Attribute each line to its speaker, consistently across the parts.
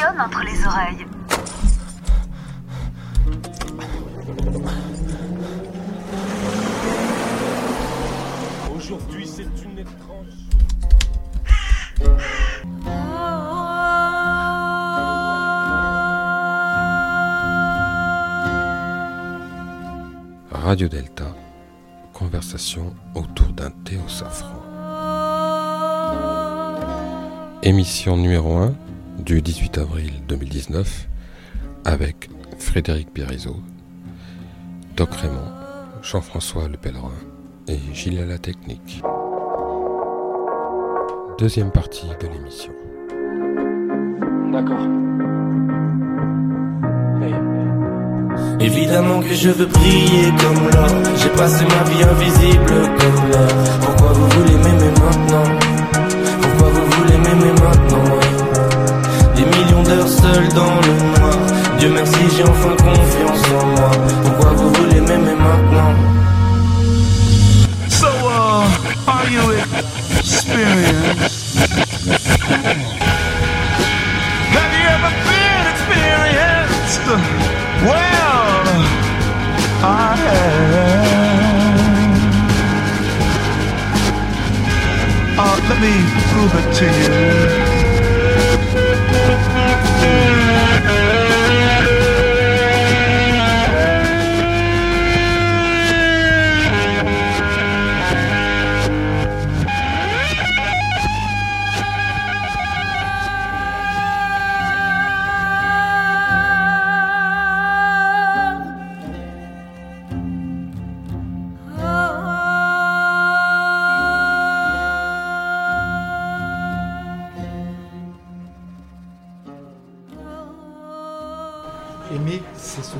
Speaker 1: papillonne entre les oreilles.
Speaker 2: Aujourd'hui, c'est une étrange.
Speaker 3: Radio Delta, conversation autour d'un thé au safran. Émission numéro 1 du 18 avril 2019 avec Frédéric Périzot, Doc Raymond, Jean-François Le Pèlerin et Gilles à la Technique. Deuxième partie de l'émission.
Speaker 4: D'accord.
Speaker 5: Évidemment que je veux briller comme l'or J'ai passé ma vie invisible comme l'or Pourquoi vous voulez m'aimer maintenant? D'heures seules dans le noir Dieu merci j'ai enfin confiance en moi Pourquoi vous voulez m'aimer maintenant?
Speaker 6: So, uh, are you experienced? Have you ever been experienced? Well, I have. Uh, let me prove it to you.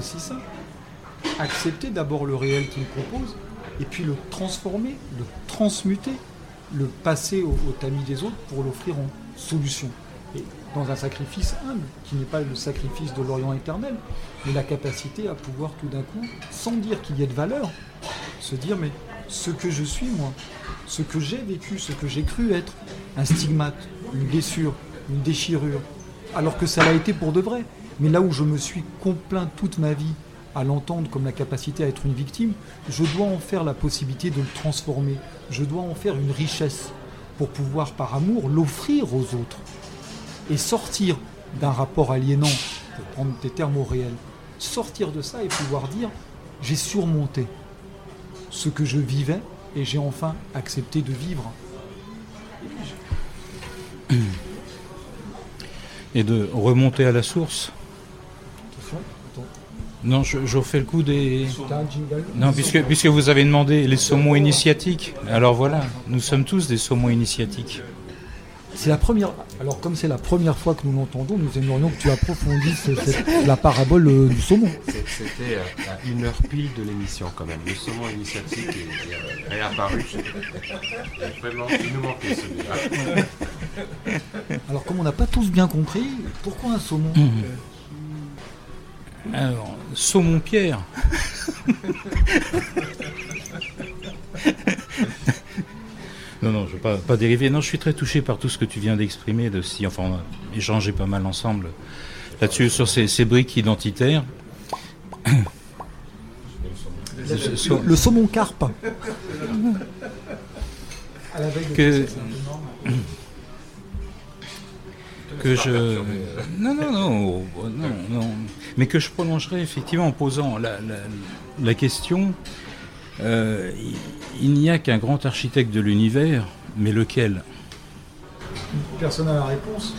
Speaker 7: Ceci ça. Accepter d'abord le réel qu'il propose, et puis le transformer, le transmuter, le passer au, au tamis des autres pour l'offrir en solution. Et dans un sacrifice humble, qui n'est pas le sacrifice de l'Orient éternel, mais la capacité à pouvoir tout d'un coup, sans dire qu'il y ait de valeur, se dire mais ce que je suis moi, ce que j'ai vécu, ce que j'ai cru être, un stigmate, une blessure, une déchirure, alors que ça l'a été pour de vrai. Mais là où je me suis complaint toute ma vie à l'entendre comme la capacité à être une victime, je dois en faire la possibilité de le transformer. Je dois en faire une richesse pour pouvoir, par amour, l'offrir aux autres. Et sortir d'un rapport aliénant, pour prendre tes termes au réel, sortir de ça et pouvoir dire j'ai surmonté ce que je vivais et j'ai enfin accepté de vivre.
Speaker 8: Et de remonter à la source. Non, je, je refais le coup des.
Speaker 7: T'as un jingle?
Speaker 8: Non, puisque, puisque vous avez demandé les saumons initiatiques. Alors voilà, nous sommes tous des saumons initiatiques.
Speaker 7: C'est la première. Alors, comme c'est la première fois que nous l'entendons, nous aimerions que tu approfondisses cette- la parabole euh, du saumon.
Speaker 3: C'était euh, à une heure pile de l'émission quand même. Le saumon initiatique est, est, euh, réapparu. Vraiment, il nous manquait celui-là.
Speaker 7: Alors, comme on n'a pas tous bien compris, pourquoi un saumon?
Speaker 8: Alors, saumon pierre. non, non, je ne veux pas, pas dériver. Non, je suis très touché par tout ce que tu viens d'exprimer, de si, enfin, on a échangé pas mal ensemble là-dessus, sur ces, ces briques identitaires.
Speaker 7: Le saumon carpe. À la veille de
Speaker 8: Que- que je non non non non non mais que je prolongerai effectivement en posant la, la, la question euh, il, n'y a qu'un grand architecte de l'univers mais lequel?
Speaker 7: Personne n'a la réponse.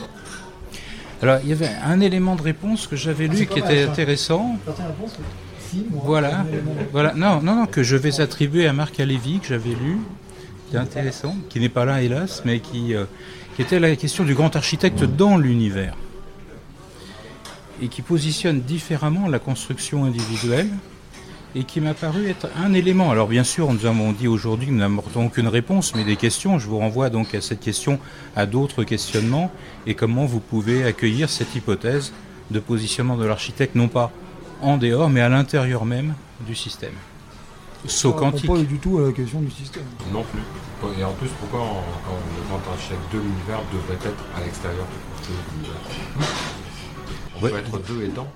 Speaker 8: alors il y avait un élément de réponse que j'avais
Speaker 7: Ah,
Speaker 8: lu qui
Speaker 7: mal,
Speaker 8: était
Speaker 7: ça.
Speaker 8: intéressant
Speaker 7: réponse Si, moi.
Speaker 8: voilà voilà non non non que je vais attribuer à Marc Alévi que j'avais lu qui est intéressant qui n'est pas là hélas mais qui euh, qui était la question du grand architecte dans l'univers et qui positionne différemment la construction individuelle et qui m'a paru être un élément. Alors bien sûr, nous avons dit aujourd'hui que nous n'apportons aucune réponse, mais des questions. Je vous renvoie donc à cette question, à d'autres questionnements, et comment vous pouvez accueillir cette hypothèse de positionnement de l'architecte, non pas en dehors, mais à l'intérieur même du système? Saut
Speaker 7: Ça
Speaker 8: quantique.
Speaker 7: répond pas du tout à la question du système.
Speaker 3: Non plus. Et en plus, pourquoi en- quand grand architecte de l'univers devrait être à l'extérieur de l'univers? On
Speaker 8: Ouais.
Speaker 3: peut être deux aidants.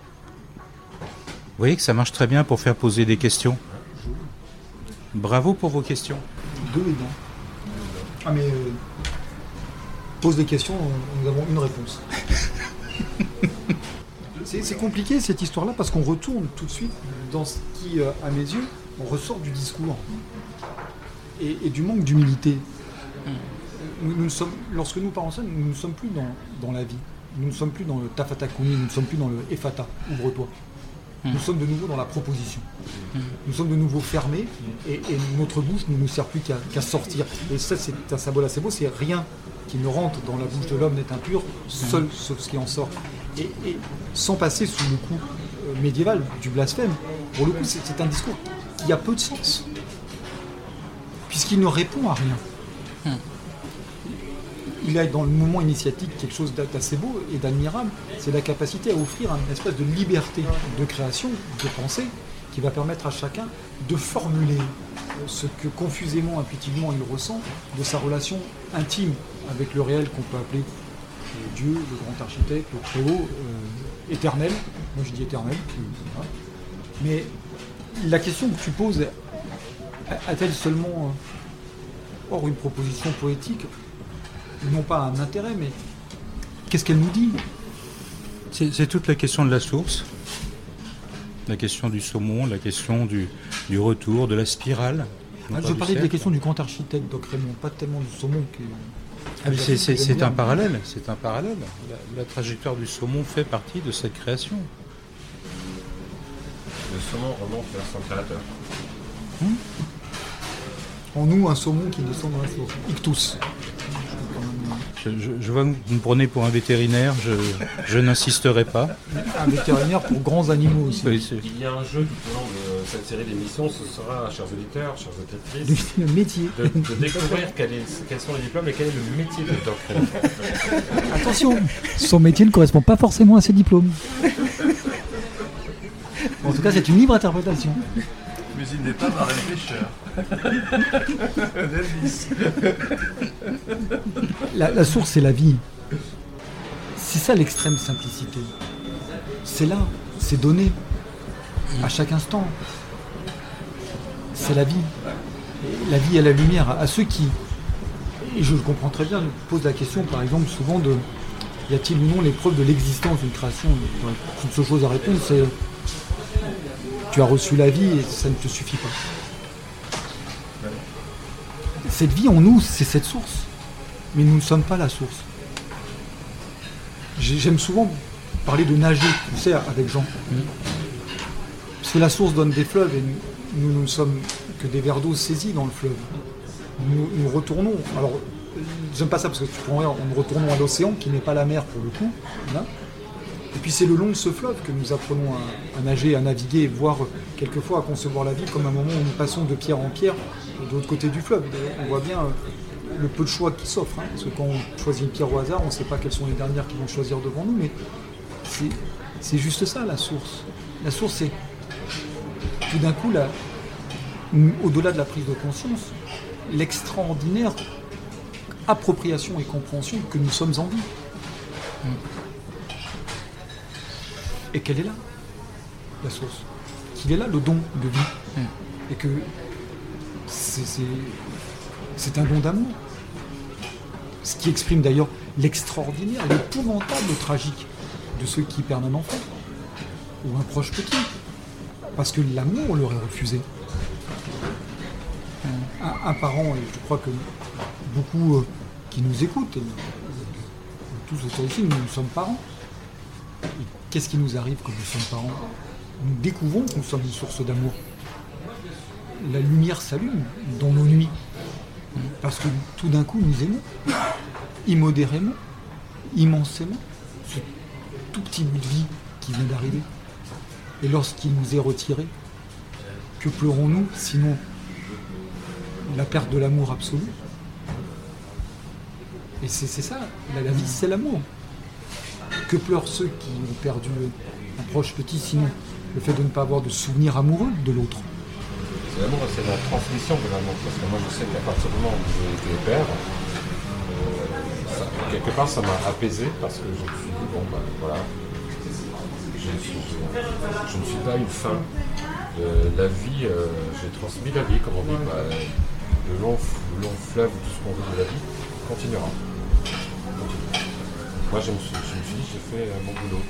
Speaker 8: Vous voyez que ça marche très bien pour faire poser des questions. Bravo pour vos questions.
Speaker 7: Deux aidants. Ah mais euh, pose des questions, on- nous avons une réponse. c'est compliqué cette histoire-là parce qu'on retourne tout de suite dans ce qui, euh, à mes yeux, on ressort du discours et, et du manque d'humilité. Nous, nous ne sommes, lorsque nous parlons ça, nous ne sommes plus dans, dans la vie. Nous ne sommes plus dans le tafatakuni, nous ne sommes plus dans le efata, ouvre-toi. Nous sommes de nouveau dans la proposition. Nous sommes de nouveau fermés et, et notre bouche ne nous sert plus qu'à sortir. Et ça, c'est un symbole assez beau, c'est rien qui ne rentre dans la bouche de l'homme n'est impur, seul sauf ce qui en sort. Et, et sans passer sous le coup euh, médiéval du blasphème, pour le coup, c'est c'est un discours qui a peu de sens, puisqu'il ne répond à rien. Il a dans le mouvement initiatique quelque chose d'a- d'assez beau et d'admirable, c'est la capacité à offrir une espèce de liberté de création, de pensée, qui va permettre à chacun de formuler euh, ce que confusément, intuitivement il ressent de sa relation intime avec le réel qu'on peut appeler euh, Dieu, le grand architecte, le haut, euh, éternel. Moi je dis éternel. Mais la question que tu poses a-t-elle seulement, hors une proposition poétique, non pas un intérêt, mais qu'est-ce qu'elle nous dit
Speaker 8: C'est toute la question de la source, la question du saumon, la question du, du retour, de la spirale.
Speaker 7: Ah, Je parlais de la question du grand architecte, Doc Raymond, pas tellement du saumon qui
Speaker 8: Ah, c'est- un parallèle, c'est un parallèle. La, la trajectoire du saumon fait partie de cette création.
Speaker 3: Le saumon remonte vers son créateur.
Speaker 7: En nous, un saumon qui descend dans la source. Ictus.
Speaker 8: Je, je- je vois que vous me prenez pour un vétérinaire, je, je n'insisterai pas.
Speaker 7: Un vétérinaire pour grands animaux aussi.
Speaker 8: Oui,
Speaker 3: Il y a un jeu tout au long de cette série d'émissions, ce sera, chers auditeurs, chères auditrices,
Speaker 7: Le métier.
Speaker 3: de, de découvrir quel est- quels sont les diplômes et quel est le métier de Doc Raymond.
Speaker 7: Attention, son métier ne correspond pas forcément à ses diplômes. En tout cas, c'est une libre interprétation.
Speaker 6: Mais il n'est pas marin pêcheur.
Speaker 7: La, source, c'est la vie. C'est ça l'extrême simplicité. C'est là, c'est donné, à chaque instant. C'est la vie. La vie et la lumière. À ceux qui, et je comprends très bien, posent la question, par exemple, souvent de y a-t-il ou non les preuves de l'existence d'une création? Une seule chose à répondre, c'est tu as reçu la vie et ça ne te suffit pas. Cette vie en nous, c'est cette source mais nous ne sommes pas la source. J'ai- J'aime souvent parler de nager, tu sais, avec Jean. Parce que la source donne des fleuves et nous, nous, ne sommes que des verres d'eau saisis dans le fleuve. Nous, nous retournons. Alors, j'aime pas ça parce que tu pourrais en nous retournons à l'océan, qui n'est pas la mer pour le coup. là. Et puis c'est le long de ce fleuve que nous apprenons à, à nager, à naviguer, voire quelquefois à concevoir la vie comme un moment où nous passons de pierre en pierre de l'autre côté du fleuve. On voit bien euh, le peu de choix qui s'offre, hein, parce que quand on choisit une pierre au hasard, on ne sait pas quelles sont les dernières qui vont choisir devant nous, mais c'est- juste ça la source. La source, c'est tout d'un coup, au-delà de la prise de conscience, l'extraordinaire appropriation et compréhension que nous sommes en vie. Et qu'elle est là, la source. Qu'il est là, le don de vie. Et que c'est un don d'amour. Ce qui exprime d'ailleurs l'extraordinaire, l'épouvantable tragique de ceux qui perdent un enfant ou un proche petit. Parce que l'amour leur est refusé. Un, parent, et je crois que beaucoup euh, qui nous écoutent, tous autour ici, nous, nous sommes parents. Qu'est-ce qui nous arrive quand nous sommes parents? Nous découvrons que nous sommes une source d'amour. La lumière s'allume dans nos nuits. Parce que tout d'un coup, nous aimons, immodérément, immensément, ce tout petit bout de vie qui vient d'arriver. Et lorsqu'il nous est retiré, que pleurons-nous sinon la perte de l'amour absolu? Et c'est ça, la, vie c'est l'amour. Que pleurent ceux qui ont perdu un proche petit sinon le fait de ne pas avoir de souvenir amoureux de l'autre?
Speaker 3: C'est l'amour, c'est la transmission de l'amour. Parce que moi, je sais qu'à partir du moment où j'ai été père, quelque part, ça m'a apaisé parce que je me suis dit, bon, ben voilà, je, ne suis pas une fin. Euh, la vie, euh, j'ai transmis la vie, comme on dit. bah, le, long, fleuve, tout ce qu'on veut de la vie, continuera. Moi, je me suis, je me suis dit, j'ai fait euh, mon boulot.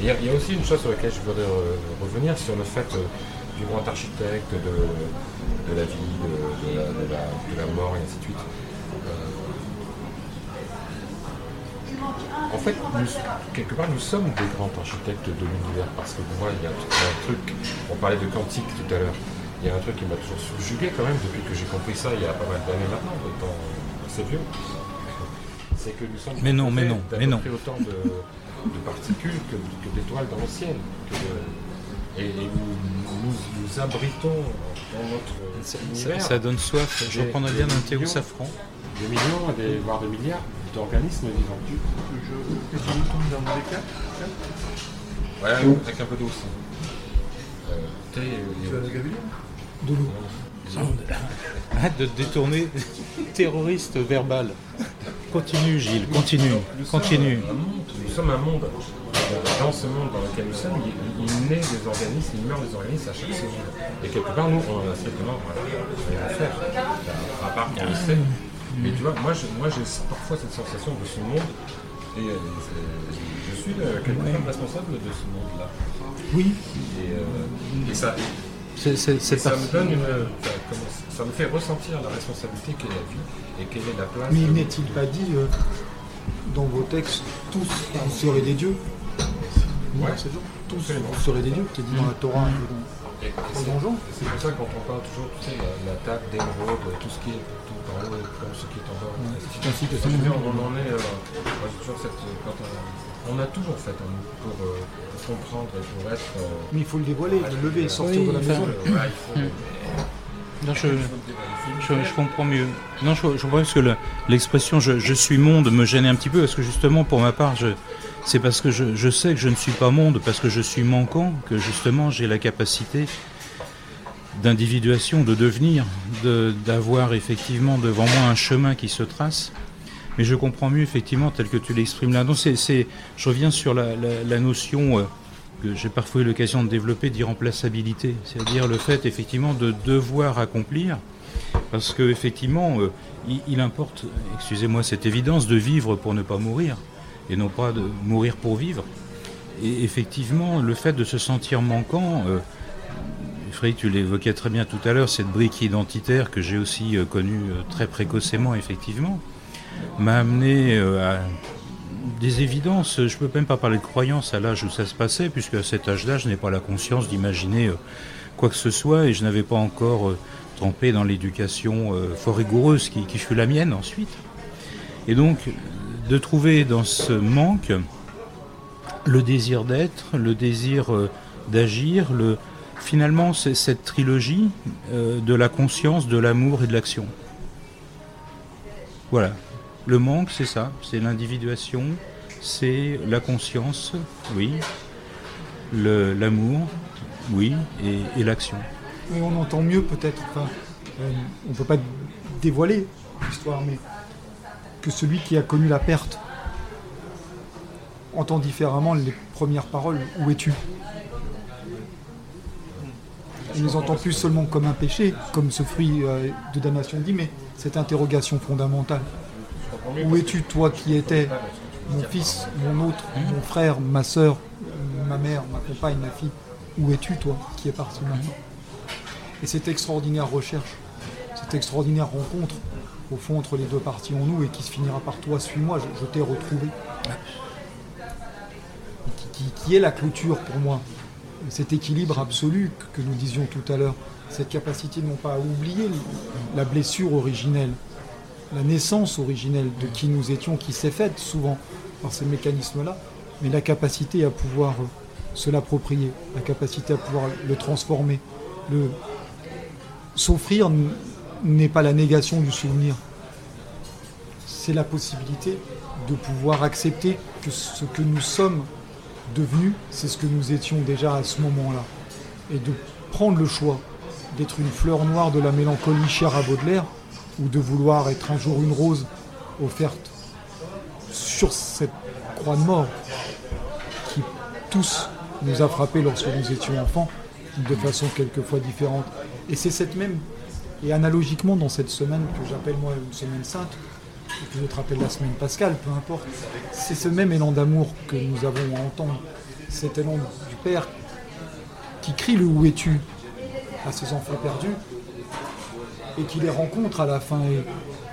Speaker 3: Il y, a, aussi une chose sur laquelle je voudrais euh, revenir, sur le fait du grand architecte, de, la vie, de la mort, et ainsi de suite. En fait, nous- quelque part, nous sommes des grands architectes de l'univers, parce que moi, il y a un truc, on parlait de quantique tout à l'heure, il y a un truc qui m'a toujours subjugué quand même, depuis que j'ai compris ça il y a pas mal d'années maintenant, temps assez vieux. C'est que nous sommes
Speaker 8: Mais non, mais non, mais non.
Speaker 3: autant de, de particules que, que d'étoiles dans le ciel. que et, et nous, nous, nous abritons dans notre
Speaker 8: Ça,
Speaker 3: univers
Speaker 8: ça donne soif. Je reprendrais bien un Théo
Speaker 3: millions.
Speaker 8: Safran.
Speaker 3: des millions, des, voire des milliards d'organismes vivants.
Speaker 6: Je, je retourne dans mon décal.
Speaker 3: Ouais, avec un peu d'eau aussi. Euh,
Speaker 6: Tu la
Speaker 7: De l'eau.
Speaker 8: Arrête de te détourner. Terroriste verbal. Continue, Gilles, continue.
Speaker 3: Nous sommes
Speaker 8: Continue.
Speaker 3: un monde, nous sommes un monde. Euh, Dans ce monde dans lequel nous sommes, il, il naît des organismes, il meurt des organismes à chaque seconde. Et quelque part, nous, on en a strictement rien à faire. À part qu'on le sait. Mais tu vois, moi, j'ai parfois cette sensation de ce monde. Et euh, c'est- je suis euh, quelque part responsable de ce monde-là.
Speaker 7: Oui,
Speaker 3: Et, euh, et ça,
Speaker 8: C'est- c'est- c'est
Speaker 3: ça me donne une, comment- ça me fait ressentir la responsabilité qu'est la vie et quelle est la place.
Speaker 7: mais n'est-il pas dit euh, dans vos textes, tous vous serez des dieux? Oui,
Speaker 3: Ouais.
Speaker 7: c'est sûr. Tous vous serez des dieux, qui est dit dans la Torah et dans,
Speaker 3: Et, et c'est- c'est pour ça quand on parle toujours, tu sais, la, la table d'émeraude, tout ce qui est tout en haut, comme ce qui est en bas.
Speaker 7: C'est ainsi que ça
Speaker 3: dire, on en est. euh, toujours cette. quand on, on a toujours fait en nous pour, euh, pour comprendre et pour être. euh,
Speaker 7: Mais il faut le dévoiler, le lever, sortir
Speaker 8: Oui,
Speaker 7: de la maison.
Speaker 3: euh, ouais, il faut.
Speaker 8: Non, je, comprends mieux. Non, je, je comprends parce que le- l'expression je, je suis monde me gênait un petit peu parce que justement, pour ma part, c'est parce que je, je sais que je ne suis pas monde, parce que je suis manquant, que justement j'ai la capacité d'individuation, de devenir, de- d'avoir effectivement devant moi un chemin qui se trace. Mais je comprends mieux effectivement tel que tu l'exprimes là. Je reviens sur la, notion euh, que j'ai parfois eu l'occasion de développer d'irremplaçabilité, c'est-à-dire le fait effectivement de devoir accomplir, parce que effectivement euh, il, il importe, excusez-moi cette évidence, de vivre pour ne pas mourir et non pas de mourir pour vivre. Et effectivement, le fait de se sentir manquant, euh, Frédéric, tu l'évoquais très bien tout à l'heure, cette brique identitaire que j'ai aussi euh, connue euh, très précocement, effectivement, m'a amené euh, à des évidences. Je ne peux même pas parler de croyance à l'âge où ça se passait, puisque à cet âge-là, je n'ai pas la conscience d'imaginer quoi que ce soit, et je n'avais pas encore trempé dans l'éducation fort rigoureuse qui, qui fut la mienne ensuite. Et donc, de trouver dans ce manque le désir d'être, le désir d'agir, le finalement c'est cette trilogie euh, de la conscience, de l'amour et de l'action. Voilà. Le manque, c'est ça, c'est l'individuation, c'est la conscience, oui, l'amour, oui, et, et l'action.
Speaker 7: Mais on entend mieux peut-être, euh, on ne peut pas dévoiler l'histoire, mais que celui qui a connu la perte entend différemment les premières paroles Où es-tu? Il les entend plus seulement comme un péché, comme ce fruit euh, de damnation dit, mais cette interrogation fondamentale. Où es-tu, toi qui étais mon fils, mon autre, mon frère, ma soeur, ma mère, ma compagne, ma fille? Où es-tu, toi qui es parti maintenant? Et cette extraordinaire recherche, cette extraordinaire rencontre, au fond, entre les deux parties en nous, et qui se finira par toi, suis-moi, je, t'ai retrouvé. Et Qui, qui- qui est la clôture pour moi? Cet équilibre absolu que, nous disions tout à l'heure, cette capacité non pas à oublier la blessure originelle, la naissance originelle de qui nous étions, qui s'est faite souvent par ces mécanismes-là, mais la capacité à pouvoir euh, se l'approprier, la capacité à pouvoir le transformer. Le... S'offrir n'est pas la négation du souvenir, c'est la possibilité de pouvoir accepter que ce que nous sommes devenus, c'est ce que nous étions déjà à ce moment-là, et de prendre le choix d'être une fleur noire de la mélancolie chère à Baudelaire, ou de vouloir être un jour une rose offerte sur cette croix de mort qui tous nous a frappés lorsque nous étions enfants, de façon quelquefois différente. Et c'est cette même, et analogiquement dans cette semaine que j'appelle moi une semaine sainte, je te rappelle la semaine pascale, peu importe, c'est ce même élan d'amour que nous avons à entendre, cet élan du Père qui crie le où es-tu à ses enfants perdus, et qui les rencontre à la fin, et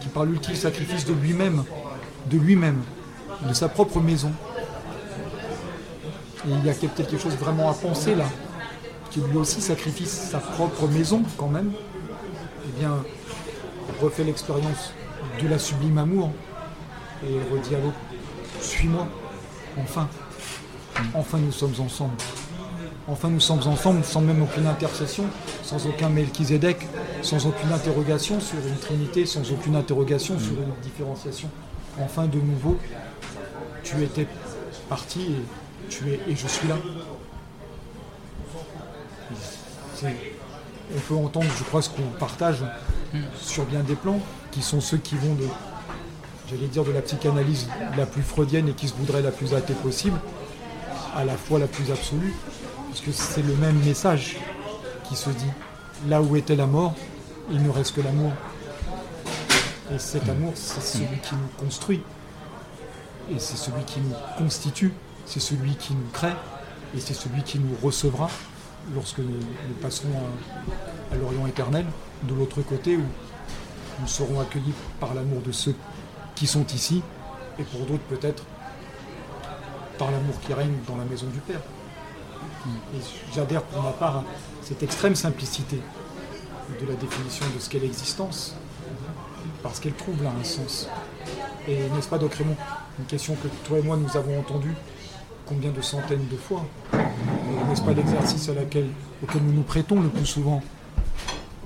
Speaker 7: qui par l'ultime sacrifice de lui-même, de lui-même, de sa propre maison. Et il y a quelque chose vraiment à penser là, qui lui aussi sacrifie sa propre maison quand même, et bien refait l'expérience de la sublime amour et redit à l'autre, suis-moi, enfin, enfin nous sommes ensemble. Enfin nous sommes ensemble sans même aucune intercession, sans aucun Melchizedek, sans aucune interrogation sur une trinité, sans aucune interrogation sur une différenciation. Enfin de nouveau, tu étais parti et tu es et je suis là. On peut entendre, je crois, ce qu'on partage sur bien des plans, qui sont ceux qui vont de, j'allais dire, de la psychanalyse la plus freudienne et qui se voudrait la plus athée possible, à la fois la plus absolue, puisque c'est le même message qui se dit. Là où était la mort, il ne reste que l'amour. Et cet amour, c'est celui qui nous construit. Et c'est celui qui nous constitue. C'est celui qui nous crée. Et c'est celui qui nous recevra lorsque nous, nous passerons à, à l'Orient éternel, de l'autre côté, où nous serons accueillis par l'amour de ceux qui sont ici, et pour d'autres peut-être par l'amour qui règne dans la maison du Père. Et j'adhère pour ma part à cette extrême simplicité de la définition de ce qu'est l'existence, parce qu'elle trouve là un sens. Et n'est-ce pas, Doc Raymond Une question que toi et moi nous avons entendue combien de centaines de fois? N'est-ce pas l'exercice auquel nous nous prêtons le plus souvent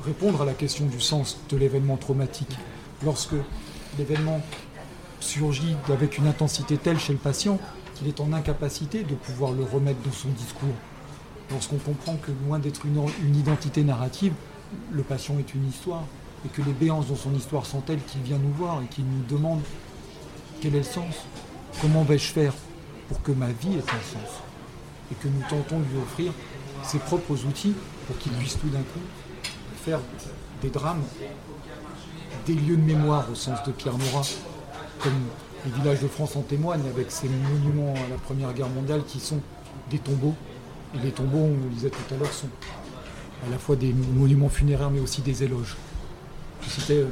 Speaker 7: Répondre à la question du sens de l'événement traumatique. Lorsque l'événement surgit avec une intensité telle chez le patient qu'il est en incapacité de pouvoir le remettre dans son discours. Lorsqu'on comprend que loin d'être une, identité narrative, le patient est une histoire et que les béances dans son histoire sont telles qu'il vient nous voir et qu'il nous demande quel est le sens, comment vais-je faire pour que ma vie ait un sens et que nous tentons de lui offrir ses propres outils pour qu'il puisse tout d'un coup faire des drames, des lieux de mémoire au sens de Pierre Nora, comme les villages de France en témoignent avec ces monuments à la Première Guerre mondiale qui sont des tombeaux. Et les tombeaux, on le disait tout à l'heure, sont à la fois des monuments funéraires mais aussi des éloges. Je citais euh,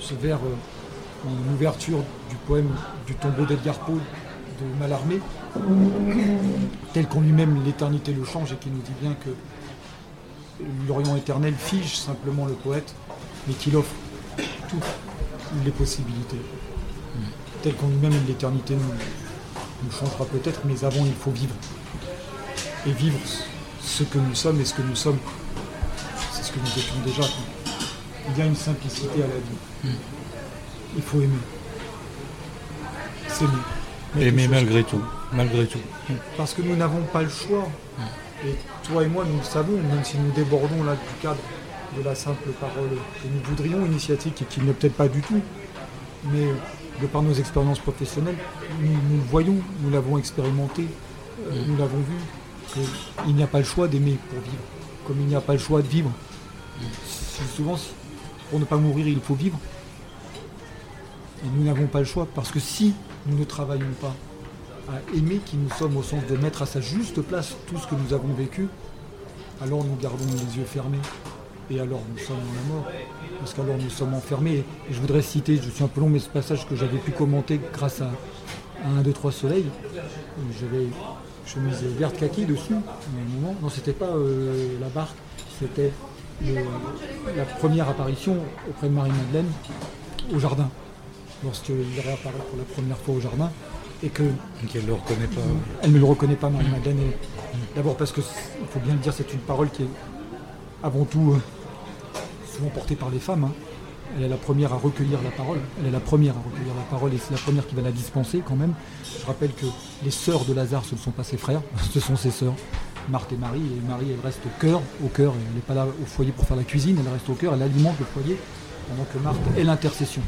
Speaker 7: ce vers euh, en ouverture du poème du tombeau d'Edgar Poe de Mallarmé, tel qu'en lui-même l'éternité le change et qui nous dit bien que l'Orient éternel fige simplement le poète, mais qu'il offre toutes les possibilités. Tel qu'en lui-même l'éternité nous, nous changera peut-être, mais avant il faut vivre. Et vivre ce que nous sommes et ce que nous sommes, c'est ce que nous étions déjà. Il y a une simplicité à la vie. Il faut aimer. S'aimer.
Speaker 8: Aimer
Speaker 7: choses
Speaker 8: malgré tout. Malgré tout.
Speaker 7: parce que nous n'avons pas le choix. Et toi et moi, nous le savons, même si nous débordons là du cadre de la simple parole que nous voudrions initiatique et qui n'est peut-être pas du tout. Mais de par nos expériences professionnelles, nous, le voyons, nous l'avons expérimenté, euh, nous l'avons vu, qu'il n'y a pas le choix d'aimer pour vivre, comme il n'y a pas le choix de vivre. Souvent, pour ne pas mourir, il faut vivre. Et nous n'avons pas le choix, parce que si nous ne travaillons pas à aimer qui nous sommes au sens de mettre à sa juste place tout ce que nous avons vécu, alors nous gardons les yeux fermés. Et alors nous sommes dans la mort. Parce qu'alors nous sommes enfermés. Et je voudrais citer, je suis un peu long, mais ce passage que j'avais pu commenter grâce à, à un, deux, trois soleils. J'avais chemise verte kaki dessus, à un moment. Non, c'était pas euh, la barque, c'était le- la première apparition auprès de Marie-Madeleine au jardin. Lorsqu'il réapparaît pour la première fois au jardin. Et que
Speaker 8: Qu'elle ne le reconnaît pas.
Speaker 7: elle ne le reconnaît pas, Marie-Madeleine. et- D'abord parce que, il faut bien le dire, c'est une parole qui est avant tout euh, souvent portée par les femmes. hein. Elle est la première à recueillir la parole. Elle est la première à recueillir la parole et c'est la première qui va la dispenser quand même. Je rappelle que les sœurs de Lazare, ce ne sont pas ses frères, ce sont ses sœurs. Marthe et Marie. Et Marie, elle reste au cœur, au cœur. Elle n'est pas là au foyer pour faire la cuisine, elle reste au cœur, elle alimente le foyer, pendant que Marthe est l'intercession.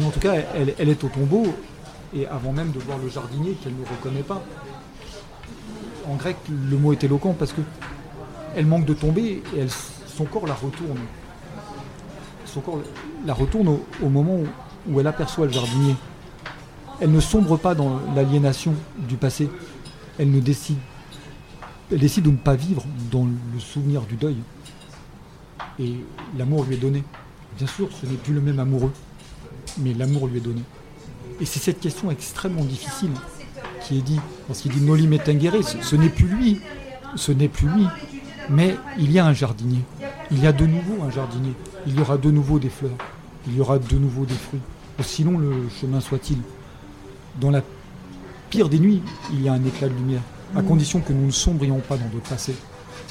Speaker 7: Et en tout cas, elle, elle est au tombeau, et avant même de voir le jardinier qu'elle ne reconnaît pas, en grec, le mot est éloquent parce que elle manque de tomber et son corps la retourne. Son corps la retourne au, au moment où, où elle aperçoit le jardinier. Elle ne sombre pas dans l'aliénation du passé. Elle ne décide, elle décide de ne pas vivre dans le souvenir du deuil. Et l'amour lui est donné. Bien sûr, ce n'est plus le même amoureux, mais l'amour lui est donné. Et c'est cette question extrêmement difficile qui est dit, lorsqu'il dit Noli me tangere, ce, ce n'est plus lui, ce n'est plus lui, mais il y a un jardinier. Il y a de nouveau un jardinier. Il y aura de nouveau des fleurs. Il y aura de nouveau des fruits. Aussi long le chemin soit-il. Dans la pire des nuits, il y a un éclat de lumière, à condition que nous ne sombrions pas dans notre passé,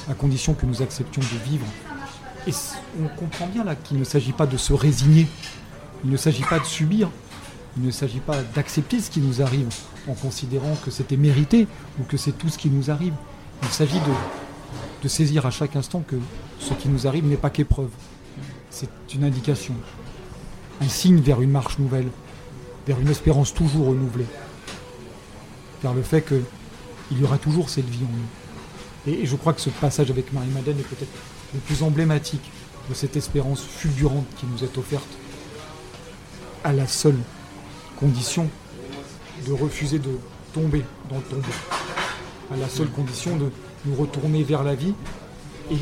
Speaker 7: à condition que nous acceptions de vivre. Et on comprend bien là qu'il ne s'agit pas de se résigner, il ne s'agit pas de subir, il ne s'agit pas d'accepter ce qui nous arrive en considérant que c'était mérité ou que c'est tout ce qui nous arrive. Il s'agit de, saisir à chaque instant que ce qui nous arrive n'est pas qu'épreuve. C'est une indication, un signe vers une marche nouvelle, vers une espérance toujours renouvelée, vers le fait qu'il y aura toujours cette vie en nous. Et je crois que ce passage avec Marie-Madeleine est peut-être le plus emblématique de cette espérance fulgurante qui nous est offerte, à la seule condition de refuser de tomber dans le tombeau, à la seule condition de nous retourner vers la vie et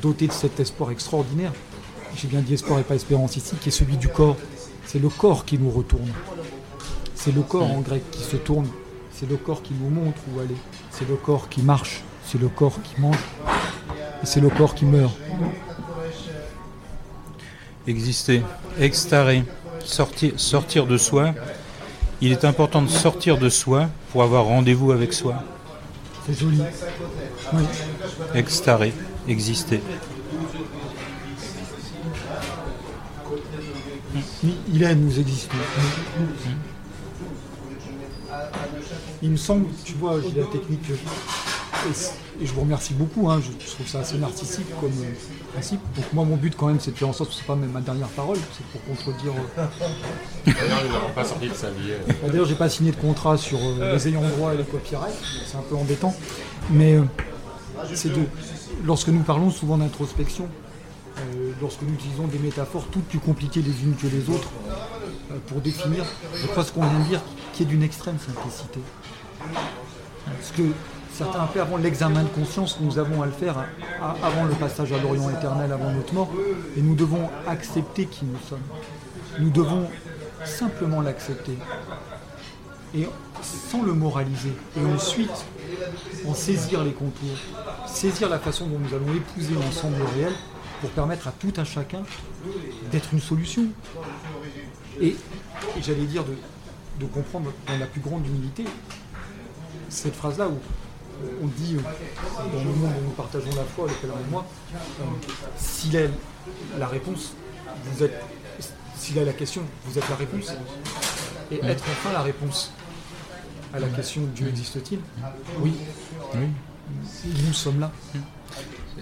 Speaker 7: doté de cet espoir extraordinaire, j'ai bien dit espoir et pas espérance ici, qui est celui du corps. C'est le corps qui nous retourne. C'est le corps en grec qui se tourne. C'est le corps qui nous montre où aller. C'est le corps qui marche. C'est le corps qui mange. Et c'est le corps qui meurt.
Speaker 8: Exister, extarer, sortir, sortir de soi. Il est important de sortir de soi pour avoir rendez-vous avec soi.
Speaker 7: C'est joli. Oui.
Speaker 8: Exister.
Speaker 7: Il- est, nous existons. Il me semble, tu vois, j'ai la technique, et, je vous remercie beaucoup, hein, je trouve ça assez narcissique comme euh, principe. Donc moi, mon but quand même, c'est de faire en sorte que ce soit pas ma dernière parole, c'est pour contredire... euh,
Speaker 3: D'ailleurs, ils n'auront pas sorti de sa vie.
Speaker 7: Bah, D'ailleurs, j'ai pas signé de contrat sur euh, les ayants droit et les copyrights, c'est un peu embêtant. Mais euh, c'est de, lorsque nous parlons souvent d'introspection, euh, lorsque nous utilisons des métaphores toutes plus compliquées les unes que les autres euh, pour définir, je crois ce qu'on vient de dire, qui est d'une extrême simplicité. Parce que certains appellent avant l'examen de conscience, nous avons à le faire à- avant le passage à l'Orient éternel, avant notre mort, et nous devons accepter qui nous sommes. Nous devons simplement l'accepter et sans le moraliser et ensuite en saisir les contours, saisir la façon dont nous allons épouser l'ensemble réel pour permettre à tout un chacun d'être une solution. Et, et j'allais dire de, de comprendre dans la plus grande humilité cette phrase-là où on dit euh, dans le monde où nous partageons la foi, le pèlerin et moi, euh, s'il est la réponse, vous êtes s'il la question, vous êtes la réponse. Et être enfin la réponse à la question Dieu existe-t-il? Oui. Nous sommes là.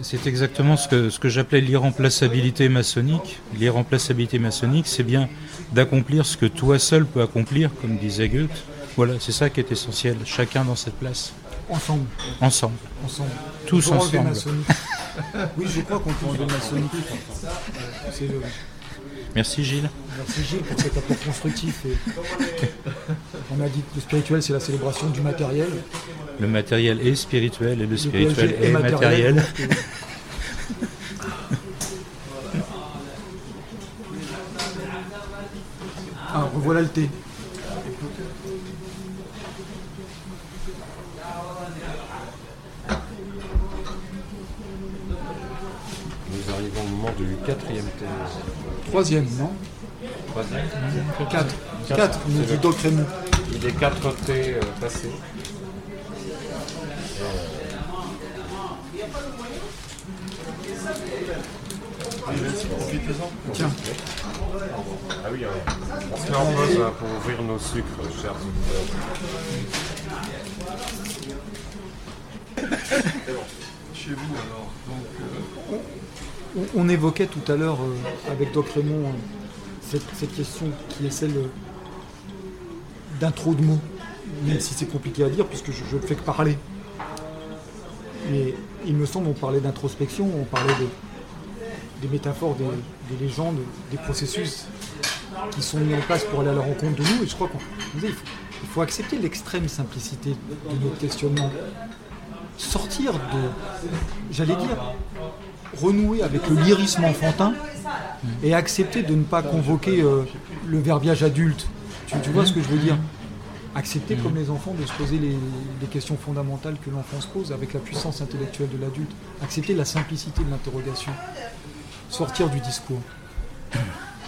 Speaker 8: C'est exactement ce que, ce que j'appelais l'irremplaçabilité maçonnique. L'irremplaçabilité maçonnique, c'est bien d'accomplir ce que toi seul peux accomplir, comme disait Goethe. Voilà, c'est ça qui est essentiel, chacun dans cette place,
Speaker 7: Ensemble.
Speaker 8: ensemble.
Speaker 7: ensemble.
Speaker 8: Tous ensemble.
Speaker 7: oui, je crois qu'on peut enlever maçonnique. C'est le-
Speaker 8: Merci Gilles.
Speaker 7: Merci Gilles pour cet apport constructif. Et on a dit que le spirituel, c'est la célébration du matériel.
Speaker 8: Le matériel est spirituel et le
Speaker 7: Le
Speaker 8: spirituel est matériel.
Speaker 7: euh, Ah, revoilà le thé.
Speaker 3: Du quatrième.
Speaker 7: Troisième, non
Speaker 3: Troisième.
Speaker 7: Quatre.
Speaker 3: Quatre.
Speaker 7: Nous dit Doc Raymond.
Speaker 3: Il est quatre thés euh, passés.
Speaker 7: Tiens,
Speaker 3: Ah oui, on se met en pause pour ouvrir nos sucres, chers auditeurs.
Speaker 7: On, évoquait tout à l'heure euh, avec Doc Raymond euh, cette, question qui est celle euh, d'un trop de mots, même si c'est compliqué à dire puisque je ne fais que parler. Et il me semble, on parlait d'introspection, on parlait de- des métaphores, des, des légendes, des processus qui sont mis en place pour aller à la rencontre de nous. Et je crois qu'on on disait, il faut, accepter l'extrême simplicité de notre questionnement. Sortir de, j'allais dire, renouer avec le lyrisme enfantin et accepter de ne pas convoquer euh, le verbiage adulte. Tu, vois ce que je veux dire? Accepter comme les enfants de se poser les questions fondamentales que l'enfant se pose avec la puissance intellectuelle de l'adulte. Accepter la simplicité de l'interrogation. Sortir du discours.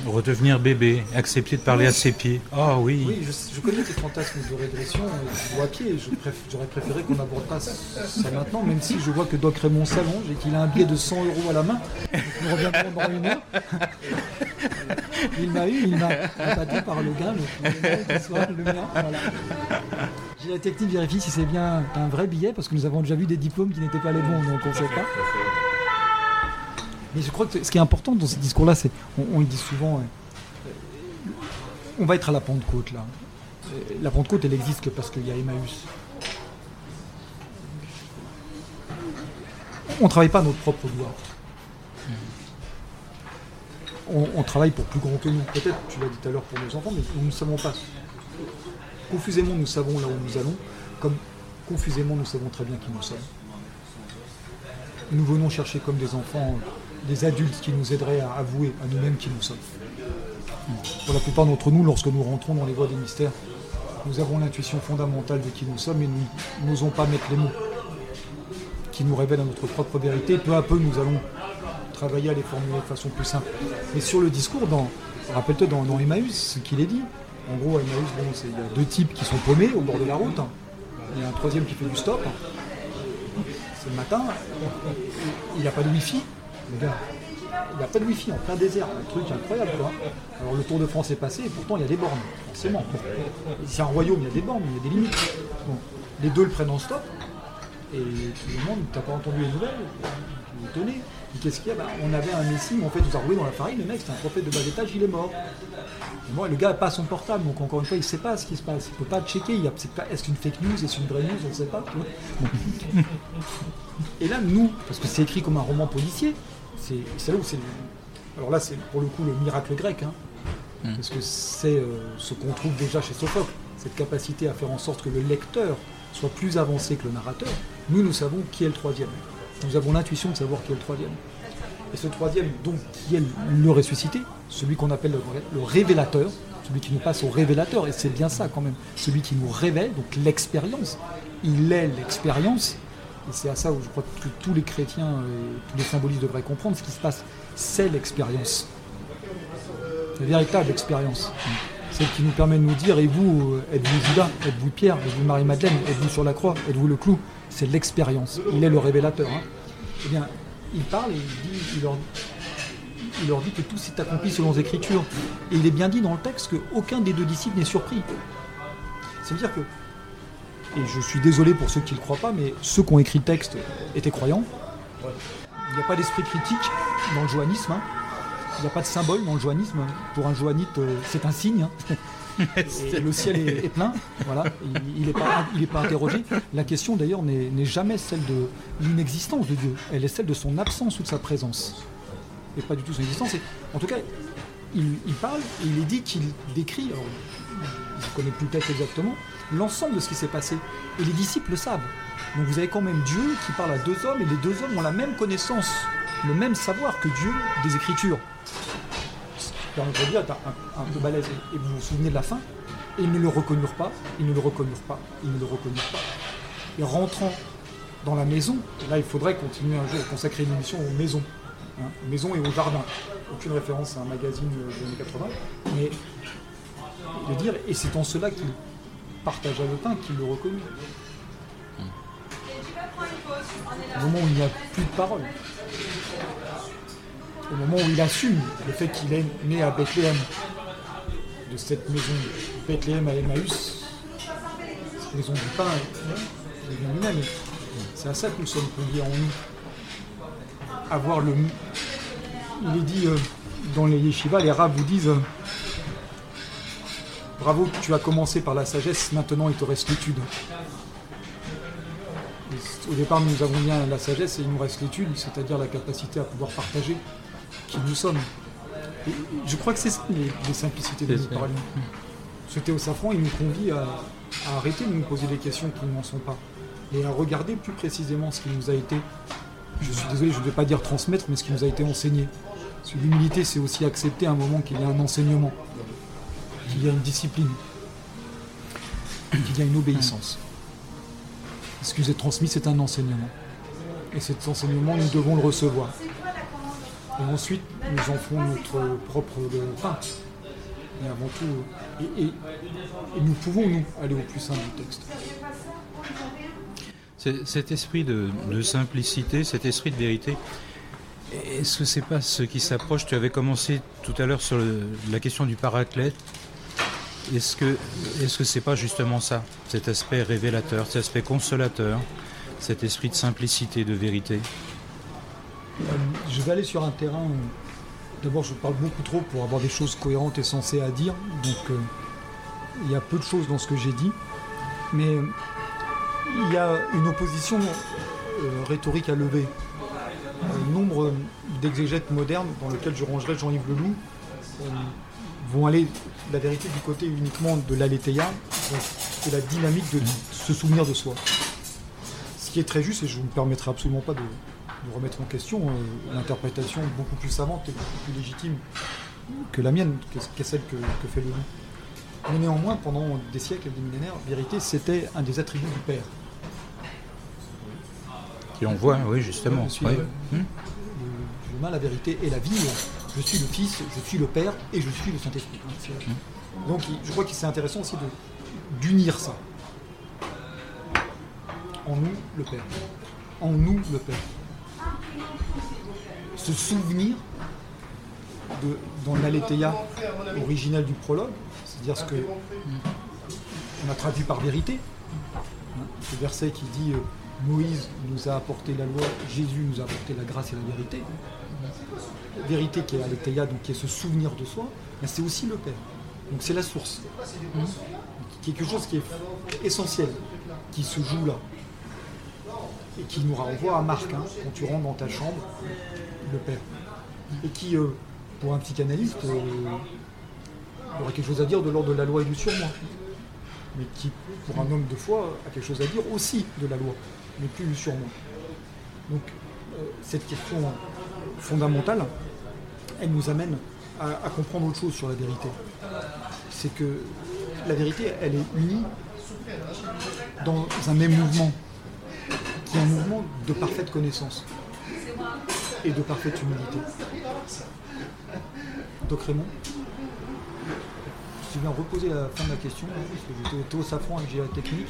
Speaker 8: Redevenir bébé, accepter de parler à ses pieds. Ah oui.
Speaker 7: Oui, je, connais tes fantasmes de régression, euh, à pied. J'aurais préféré qu'on n'aborde pas ça maintenant, même si je vois que Doc Raymond s'allonge et qu'il a un billet de 100 euros à la main. Il m'a eu, il m'a appâté par le gain, le, le, le mien. J'ai la technique vérifie si c'est bien un vrai billet, parce que nous avons déjà vu des diplômes qui n'étaient pas les bons, donc on ne sait pas. Mais je crois que ce qui est important dans ce discours-là, c'est, on, dit souvent, euh, on va être à la Pentecôte là. Euh, La Pentecôte, elle existe que parce qu'il y a Emmaüs. On ne travaille pas à notre propre gloire. On, on travaille pour plus grand que nous. Peut-être, tu l'as dit tout à l'heure pour nos enfants, mais nous ne savons pas. Confusément, nous savons là où nous allons, comme confusément, nous savons très bien qui nous sommes. Nous venons chercher comme des enfants des adultes qui nous aideraient à avouer à nous-mêmes qui nous sommes. Pour la plupart d'entre nous, lorsque nous rentrons dans les voies des mystères, nous avons l'intuition fondamentale de qui nous sommes et nous n'osons pas mettre les mots qui nous révèlent à notre propre vérité. Peu à peu, nous allons travailler à les formuler de façon plus simple. Mais sur le discours, rappelle-toi dans, Emmaüs, ce qu'il est dit. En gros, Emmaüs, bon, il y a deux types qui sont paumés au bord de la route. Il y a un troisième qui fait du stop. C'est le matin. Il n'y a pas de wifi. Il n'y a pas de wifi en plein désert. Un truc incroyable, quoi. Alors le Tour de France est passé et pourtant il y a des bornes, forcément. C'est un royaume, il y a des bornes, il y a des limites. Bon. Les deux le prennent en stop. Et tout le monde, t'as pas entendu les nouvelles est étonné. Qu'est-ce qu'il y a? Ben, On avait un messie, mais en fait, vous a roulé dans la farine. Le mec, c'est un prophète de bas étage, il est mort. Et moi, le gars n'a pas son portable, donc encore une fois, il ne sait pas ce qui se passe. Il ne peut pas checker. C'est pas- Est-ce qu'une fake news Est-ce une vraie news On ne sait pas. tu. Et là, nous, parce que c'est écrit comme un roman policier, c'est c'est là où c'est. le- Alors là, c'est pour le coup le miracle grec, hein, parce que c'est euh, ce qu'on trouve déjà chez Sophocle, cette capacité à faire en sorte que le lecteur soit plus avancé que le narrateur. Nous, nous savons qui est le troisième. Nous avons l'intuition de savoir qui est le troisième. Et ce troisième, donc, qui est le ressuscité, celui qu'on appelle le, le révélateur, celui qui nous passe au révélateur, et c'est bien ça quand même, celui qui nous révèle, donc l'expérience. Il est l'expérience, et c'est à ça où je crois que tous les chrétiens, euh, tous les symbolistes devraient comprendre ce qui se passe. C'est l'expérience. La véritable expérience. Celle qui nous permet de nous dire, et vous, êtes-vous Judas Êtes-vous Pierre Êtes-vous Marie-Madeleine Êtes-vous sur la croix Êtes-vous le clou? C'est l'expérience. Il est le révélateur. hein. Eh bien, il parle et il, dit, il, leur, il leur dit que tout s'est accompli selon les Écritures. Et il est bien dit dans le texte qu'aucun des deux disciples n'est surpris. C'est-à-dire que et je suis désolé pour ceux qui ne le croient pas, mais ceux qui ont écrit le texte étaient croyants. Il n'y a pas d'esprit critique dans le joannisme. hein. Il n'y a pas de symbole dans le joannisme. Pour un joannite, euh, c'est un signe. hein. Et le ciel est, est plein. Voilà. Il n'est pas, il est pas interrogé. La question d'ailleurs n'est n'est jamais celle de l'inexistence de Dieu. Elle est celle de son absence ou de sa présence. Et pas du tout son existence. Et, en tout cas, il, parle et il est dit qu'il décrit, alors, je ne connais plus texte exactement, l'ensemble de ce qui s'est passé. Et les disciples le savent. Donc vous avez quand même Dieu qui parle à deux hommes et les deux hommes ont la même connaissance, le même savoir que Dieu des Écritures. Alors on dire, un, un peu balèze, et vous vous souvenez de la fin, et ils ne le reconnurent pas, ils ne le reconnurent pas, ils ne le reconnurent pas. Et rentrant dans la maison, là il faudrait continuer un jour, consacrer une émission aux maisons, hein, aux maisons et au jardin. Aucune référence à un magazine des années 80, mais de dire, et c'est en cela qu'il partagea le pain qu'il le reconnut. Au moment où il n'y a plus de parole, au moment où il assume le fait qu'il est né à Bethléem, de cette maison de Bethléem à Emmaüs, cette maison du pain, C'est à ça que nous sommes conviés en nous. Avoir le. Il est dit euh, dans les yeshivas, les rabbins vous disent euh, Bravo, tu as commencé par la sagesse, maintenant il te reste l'étude. Au départ, nous avons bien la sagesse et il nous reste l'étude, c'est-à-dire la capacité à pouvoir partager qui nous sommes. Et je crois que c'est ça les, les simplicités
Speaker 8: C'est
Speaker 7: nous parlions. Ce thé au safran, il nous convie à, à arrêter de nous poser des questions qui n'en sont pas et à regarder plus précisément ce qui nous a été, je suis désolé, je ne vais pas dire transmettre, mais ce qui nous a été enseigné. Parce que l'humilité, c'est aussi accepter à un moment qu'il y a un enseignement, qu'il y a une discipline, qu'il y a une obéissance. Ce qui nous est transmis, c'est un enseignement. Et cet enseignement, nous devons le recevoir. Et ensuite, nous en ferons notre propre pain. Et avant tout, et- et nous pouvons, nous, aller au plus simple du texte.
Speaker 8: Cet esprit de, simplicité, cet esprit de vérité, est-ce que c'est pas ce qui s'approche? Tu avais commencé tout à l'heure sur la question du paraclète. Est-ce que que c'est pas justement ça, cet aspect révélateur, cet aspect consolateur, cet esprit de simplicité, de vérité
Speaker 7: Euh, Je vais aller sur un terrain où, d'abord, je parle beaucoup trop pour avoir des choses cohérentes et sensées à dire. Donc, euh, il y a peu de choses dans ce que j'ai dit. Mais euh, il y a une opposition euh, rhétorique à lever. Euh, nombre d'exégètes modernes, dans lesquels je rangerai Jean-Yves Leloup, euh, vont aller, la vérité, du côté uniquement de l'aletheia, de la dynamique de se souvenir de soi. Ce qui est très juste, et je ne me permettrai absolument pas de, remettre en question euh, l'interprétation beaucoup plus savante et beaucoup plus légitime que la mienne, qu'est celle que, que fait Leloup. Mais néanmoins, pendant des siècles et des millénaires, vérité, c'était un des attributs du Père.
Speaker 8: Qui on voit, oui, justement.
Speaker 7: Je suis
Speaker 8: oui.
Speaker 7: le- le- L'humain, la vérité et la vie. Je suis le Fils, je suis le Père et je suis le Saint-Esprit. C'est- Donc je crois que c'est intéressant aussi d'unir ça. En nous, le Père. En nous, le Père. Se souvenir de, dans l'aletheia originelle du prologue, c'est-à-dire ce que on a traduit par vérité, ce verset qui dit euh, Moïse nous a apporté la loi, Jésus nous a apporté la grâce et la vérité. La vérité qui est aletheia, donc qui est ce souvenir de soi, c'est aussi le Père. Donc c'est la source. Quelque chose qui est essentiel, qui se joue là. Et qui nous renvoie à Marc, hein, quand tu rentres dans ta chambre, le Père. Et qui, euh, pour un psychanalyste, euh, aurait quelque chose à dire de l'ordre de la loi et du surmoi. Mais qui, pour un homme de foi, a quelque chose à dire aussi de la loi, mais plus du surmoi. Donc, euh, cette question fondamentale, elle nous amène à, comprendre autre chose sur la vérité. C'est que la vérité, elle est unie dans un même mouvement, qui est un mouvement de parfaite connaissance et de parfaite humilité. Doc Raymond Je viens reposer la fin de la question, hein, parce que j'étais au Safran GA Technique.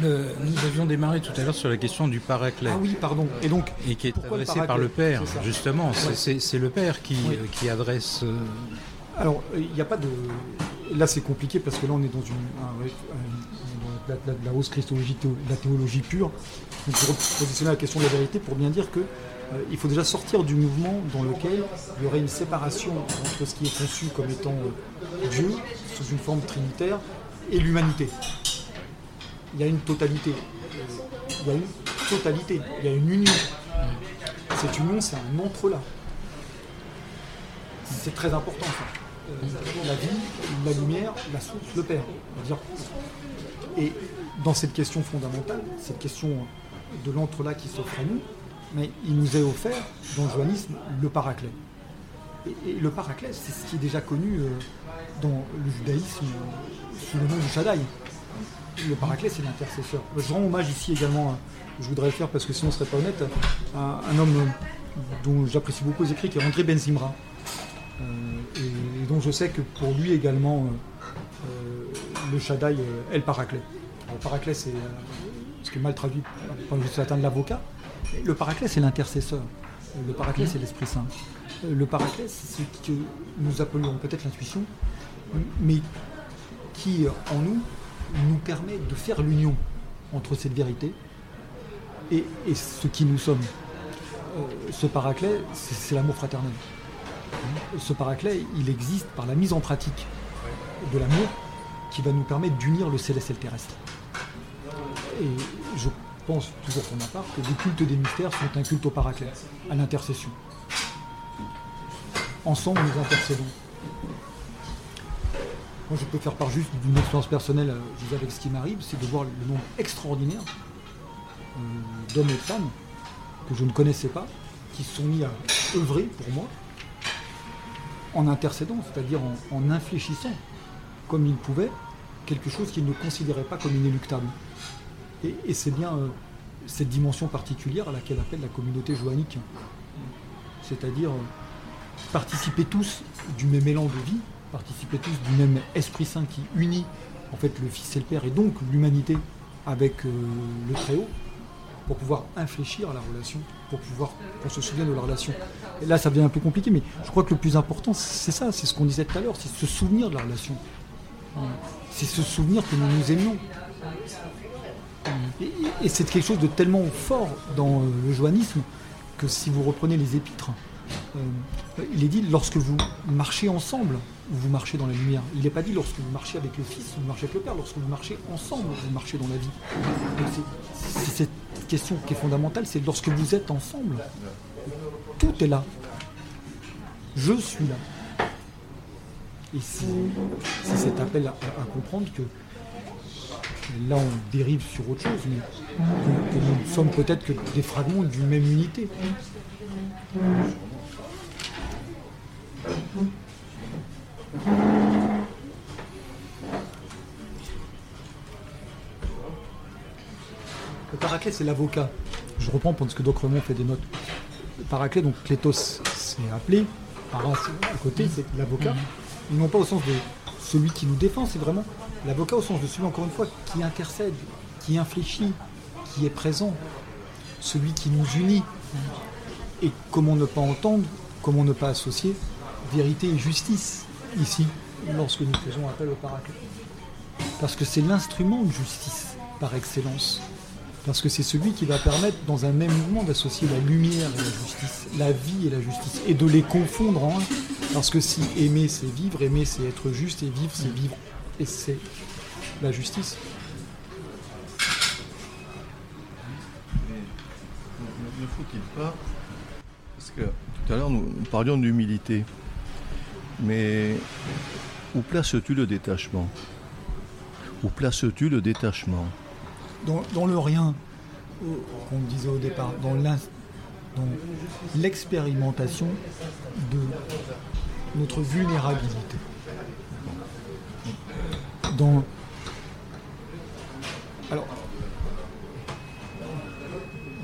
Speaker 8: Le- nous avions démarré tout à l'heure sur la question du paraclet.
Speaker 7: Ah oui, pardon. Et donc,
Speaker 8: Et qui est adressé par le Père, justement. C'est-
Speaker 7: Ouais.
Speaker 8: C'est c'est le Père qui, euh, qui adresse. euh,
Speaker 7: Alors, il n'y a pas de. Là, c'est compliqué parce que là, on est dans une, un- un- dans la, la- la hausse christologie, théo- la théologie pure. Donc, je repositionner la question de la vérité pour bien dire que euh, il faut déjà sortir du mouvement dans lequel il y aurait une séparation entre ce qui est conçu comme étant euh, Dieu, sous une forme trinitaire, et l'humanité. Il y a une totalité. Il y a une totalité. Il y a une union. Cette union, c'est un entre-là. C'est très important ça. Euh, la vie, la lumière, la source, le Père. Et dans cette question fondamentale, cette question de l'entre-là qui s'offre à nous, mais il nous est offert dans le johannisme le paraclet. Et, le paraclet, c'est ce qui est déjà connu euh, dans le judaïsme sous le nom du Shaddai. Le paraclet, c'est l'intercesseur. Je rends hommage ici également, à- je voudrais le faire parce que sinon ce serait pas honnête, à un homme dont j'apprécie beaucoup les écrits, qui est André Benzimra. Euh, et, dont je sais que pour lui également, euh, euh, le Shaddai est le paraclet. Le paraclet, c'est ce qui est mal traduit par le de l'avocat. Le paraclet, c'est l'intercesseur. Le paraclet, c'est l'Esprit Saint. Le paraclet, c'est ce que nous appelons peut-être l'intuition, mais qui, en nous, nous permet de faire l'union entre cette vérité et, ce qui nous sommes. Euh, ce paraclet, c'est c'est l'amour fraternel. Ce paraclet, il existe par la mise en pratique de l'amour qui va nous permettre d'unir le céleste et le terrestre. Et je pense toujours pour ma part que les cultes des mystères sont un culte au paraclet, à l'intercession. Ensemble, nous intercédons. Moi, je peux faire part juste d'une expérience personnelle euh, avec ce qui m'arrive, c'est de voir le nombre extraordinaire euh, d'hommes et de femmes que je ne connaissais pas, qui se sont mis à œuvrer pour moi en intercédant, c'est-à-dire en, infléchissant comme ils pouvaient quelque chose qu'ils ne considéraient pas comme inéluctable. Et, c'est bien euh, cette dimension particulière à laquelle appelle la communauté joannique. C'est-à-dire participer tous du même élan de vie, participer tous du même Esprit Saint qui unit en fait le Fils et le Père et donc l'humanité avec euh, le Très-Haut pour pouvoir infléchir la relation, pour pouvoir qu'on se souvienne de la relation. Là, ça devient un peu compliqué, mais je crois que le plus important, c'est ça, c'est ce qu'on disait tout à l'heure, c'est se souvenir de la relation. C'est se souvenir que nous nous aimions. Et, c'est quelque chose de tellement fort dans euh, le joannisme que si vous reprenez les épîtres, euh, il est dit lorsque vous marchez ensemble, vous marchez dans la lumière. Il n'est pas dit lorsque vous marchez avec le Fils, vous marchez avec le Père. Lorsque vous marchez ensemble, vous marchez dans la vie. C'est- cette question qui est fondamentale, c'est lorsque vous êtes ensemble, tout est là. Je suis là. Et c'est cet appel à, comprendre que là on dérive sur autre chose, mais que nous sommes peut-être que des fragments d'une même unité. Paraclet, c'est l'avocat. Je reprends parce que Doc Raymond fait des notes. Le paraclet, donc Clétos, c'est appelé. Paras, à côté, c'est l'avocat. Ils n'ont pas au sens de celui qui nous défend, c'est vraiment l'avocat au sens de celui, encore une fois, qui intercède, qui infléchit, qui est présent, celui qui nous unit. Et comment ne pas entendre, comment ne pas associer vérité et justice ici, lorsque nous faisons appel au paraclet. Parce que c'est l'instrument de justice par excellence. Parce que c'est celui qui va permettre, dans un même mouvement, d'associer la lumière et la justice, la vie et la justice, et de les confondre en un. Parce que si aimer c'est vivre, aimer c'est être juste, et vivre c'est vivre, et c'est la justice.
Speaker 1: Ne faut-il pas Parce que tout à l'heure, nous parlions d'humilité. Mais où places-tu le détachement? Où places-tu le détachement?
Speaker 7: Dans, le rien, qu'on disait au départ, dans l'expérimentation de notre vulnérabilité.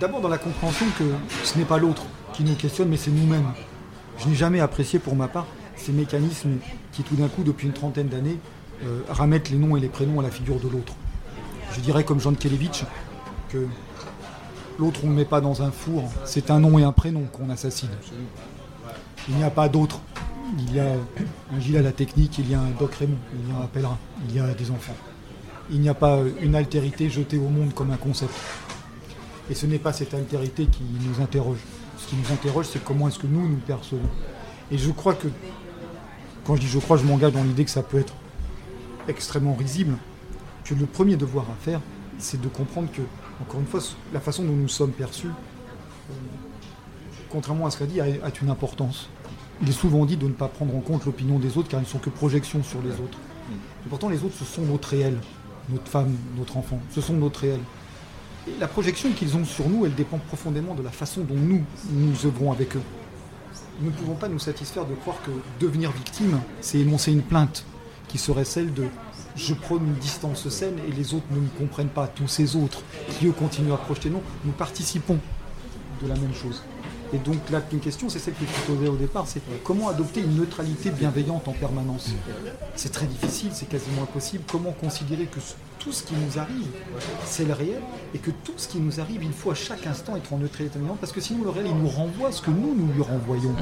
Speaker 7: D'abord dans la compréhension que ce n'est pas l'autre qui nous questionne, mais c'est nous-mêmes. Je n'ai jamais apprécié pour ma part ces mécanismes qui tout d'un coup, depuis une trentaine d'années, euh, ramettent les noms et les prénoms à la figure de l'autre. Je dirais comme Jean Kelevitch que l'autre on ne met pas dans un four, c'est un nom et un prénom qu'on assassine. Il n'y a pas d'autre. Il y a un Gilles à la technique, il y a un Doc Raymond, il y a un pèlerin, il y a des enfants. Il n'y a pas une altérité jetée au monde comme un concept. Et ce n'est pas cette altérité qui nous interroge. Ce qui nous interroge, c'est comment est-ce que nous nous percevons. Et je crois que, quand je dis je crois, je m'engage dans l'idée que ça peut être extrêmement risible, que le premier devoir à faire, c'est de comprendre que, encore une fois, la façon dont nous sommes perçus, euh, contrairement à ce qu'a dit, a, a une importance. Il est souvent dit de ne pas prendre en compte l'opinion des autres car ils ne sont que projections sur les autres. Et pourtant, les autres, ce sont notre réel, notre femme, notre enfant, ce sont notre réel. Et la projection qu'ils ont sur nous, elle dépend profondément de la façon dont nous, nous œuvrons avec eux. Nous ne pouvons pas nous satisfaire de croire que devenir victime, c'est énoncer une plainte qui serait celle de je prône une distance saine et les autres ne me comprennent pas, tous ces autres qui eux continuent à projeter. Non, nous participons de la même chose. Et donc là, une question, c'est celle que tu posais au départ, c'est comment adopter une neutralité bienveillante en permanence? C'est très difficile, c'est quasiment impossible. Comment considérer que tout ce qui nous arrive, c'est le réel, et que tout ce qui nous arrive, il faut à chaque instant être en neutralité bienveillante, parce que sinon le réel, il nous renvoie ce que nous, nous lui renvoyons.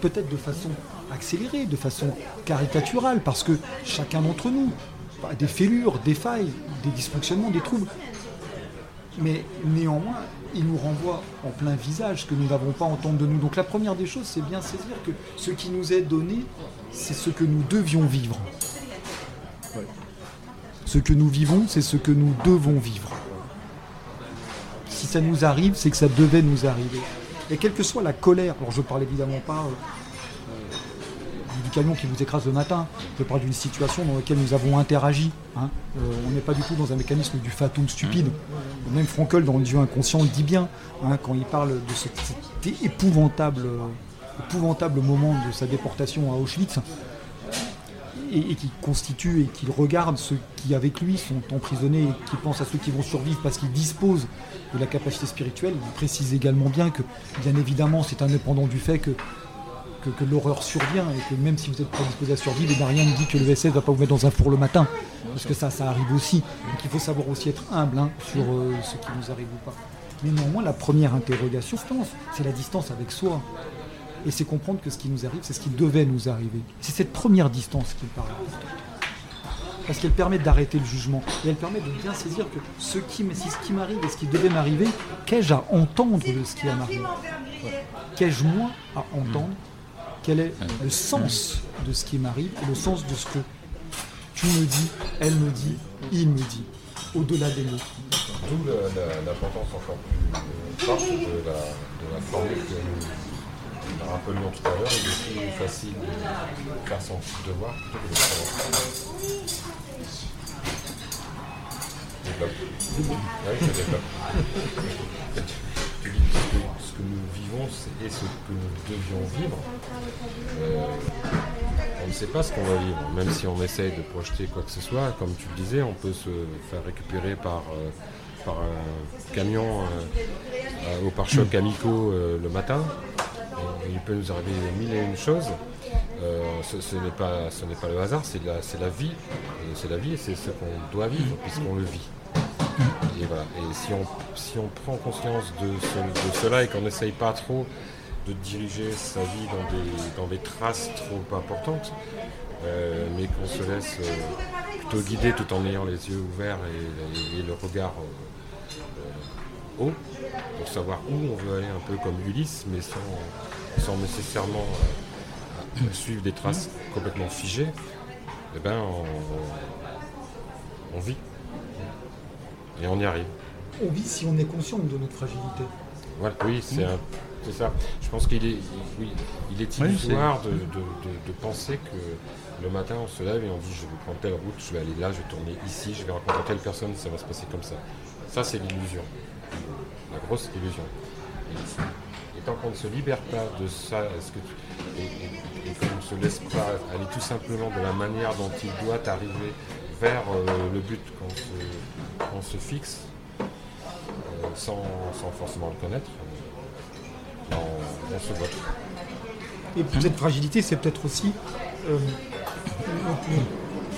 Speaker 7: Peut-être de façon accélérée, de façon caricaturale, parce que chacun d'entre nous a des fêlures, des failles, des dysfonctionnements, des troubles. Mais néanmoins, il nous renvoie en plein visage ce que nous n'avons pas à entendre de nous. Donc la première des choses, c'est bien saisir que ce qui nous est donné, c'est ce que nous devions vivre. Ce que nous vivons, c'est ce que nous devons vivre. ça nous arrive, c'est que ça devait nous arriver. Et quelle que soit la colère, alors je ne parle évidemment pas euh, camion qui vous écrase le matin, je parle d'une situation dans laquelle nous avons interagi. hein. Euh, on n'est pas du tout dans un mécanisme du fatum stupide. Même Frankel, dans le Dieu inconscient, le dit bien, hein, quand il parle de ce- cet épouvantable, euh, épouvantable moment de sa déportation à Auschwitz, et, et qui constitue et qui regarde ceux qui avec lui sont emprisonnés et qui pensent à ceux qui vont survivre parce qu'ils disposent de la capacité spirituelle. Il précise également bien que, bien évidemment, c'est indépendant du fait que, que, l'horreur survient et que même si vous êtes prédisposé à survivre, et ben rien ne dit que le SS ne va pas vous mettre dans un four le matin. Parce que ça, ça arrive aussi. Donc il faut savoir aussi être humble hein, sur euh, ce qui nous arrive ou pas. Mais néanmoins, la première interrogation, c'est la distance avec soi. Et c'est comprendre que ce qui nous arrive, c'est ce qui devait nous arriver. C'est cette première distance qui me paraît. Parce qu'elle permet d'arrêter le jugement. Et elle permet de bien saisir que ce qui, si ce qui m'arrive et ce qui devait m'arriver, qu'ai-je à entendre de ce qui m'arrive Qu'ai-je moi à entendre Quel est le sens de ce qui m'arrive et le sens de ce que tu me dis, elle me dit, il me dit, au-delà des mots.
Speaker 3: D'où l'importance encore plus forte de la, de la formule que nous rappelions tout à l'heure. Il est plus facile de faire son devoir plutôt que de. Développe. Oui, je développe. et ce que nous devions vivre. Euh, on ne sait pas ce qu'on va vivre, même si on essaye de projeter quoi que ce soit. Comme tu le disais, on peut se faire récupérer par, euh, un camion euh, euh, au pare-choc amicaux euh, le matin. Il peut nous arriver mille et une choses. Ce n'est pas, pas le hasard, c'est la, la vie. C'est la vie et c'est ce qu'on doit vivre puisqu'on le vit. Et voilà. Et si on, si on prend conscience de, de cela et qu'on n'essaye pas trop de diriger sa vie dans des, dans des traces trop importantes, euh, mais qu'on se laisse euh, plutôt guider tout en ayant les yeux ouverts et, le regard euh, haut pour savoir où on veut aller un peu comme Ulysse, mais sans, sans nécessairement suivre des traces complètement figées, eh ben on vit. Et on y arrive.
Speaker 7: On vit si on est conscient de notre fragilité.
Speaker 3: Voilà, oui, c'est un- c'est ça. Je pense qu'il est, oui, il est
Speaker 8: Oui,
Speaker 3: illusoire de, de- de- de penser que le matin on se lève et on dit je vais prendre telle route, je vais aller là, je vais tourner ici, je vais rencontrer telle personne, ça va se passer comme ça. Ça c'est l'illusion, la grosse illusion. Et, et tant qu'on ne se libère pas de ça, est-ce que tu- et, et- et qu'on ne se laisse pas aller tout simplement de la manière dont il doit arriver vers euh, le but qu'on se, qu'on se fixe, euh, sans, sans forcément le connaître, euh, on, on se vote.
Speaker 7: Et cette fragilité, c'est peut-être aussi euh,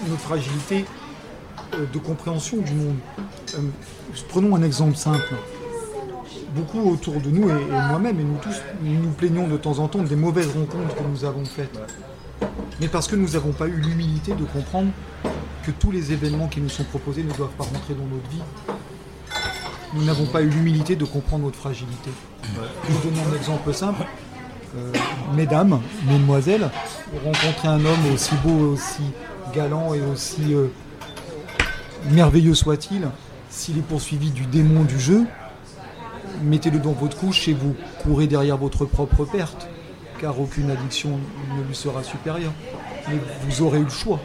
Speaker 7: une fragilité euh, de compréhension du monde. Prenons un exemple simple. Beaucoup autour de nous, et, et moi-même, et nous tous, nous nous plaignons de temps en temps des mauvaises rencontres que nous avons faites. Mais parce que nous n'avons pas eu l'humilité de comprendre que tous les événements qui nous sont proposés ne doivent pas rentrer dans notre vie. Nous n'avons pas eu l'humilité de comprendre notre fragilité. Je vous donner un exemple simple. Euh, mesdames, mesdemoiselles, rencontrer un homme aussi beau, aussi galant et aussi euh, merveilleux soit-il, s'il est poursuivi du démon du jeu, mettez-le dans votre couche et vous courez derrière votre propre perte, car aucune addiction ne lui sera supérieure. Mais vous aurez eu le choix.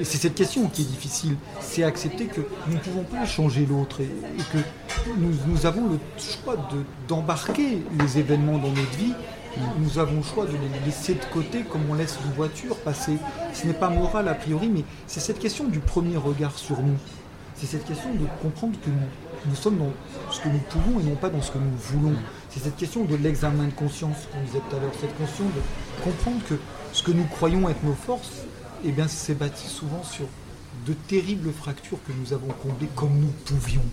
Speaker 7: Et c'est cette question qui est difficile, c'est accepter que nous ne pouvons pas changer l'autre et, que nous, avons le choix de- d'embarquer les événements dans notre vie. Nous avons le choix de les laisser de côté comme on laisse une voiture passer. Ce n'est pas moral a priori, mais c'est cette question du premier regard sur nous. C'est cette question de comprendre que nous sommes dans ce que nous pouvons et non pas dans ce que nous voulons. C'est cette question de l'examen de conscience qu'on disait tout à l'heure. Cette question de comprendre que ce que nous croyons être nos forces, eh bien, c'est bâti souvent sur de terribles fractures que nous avons comblées comme nous pouvions.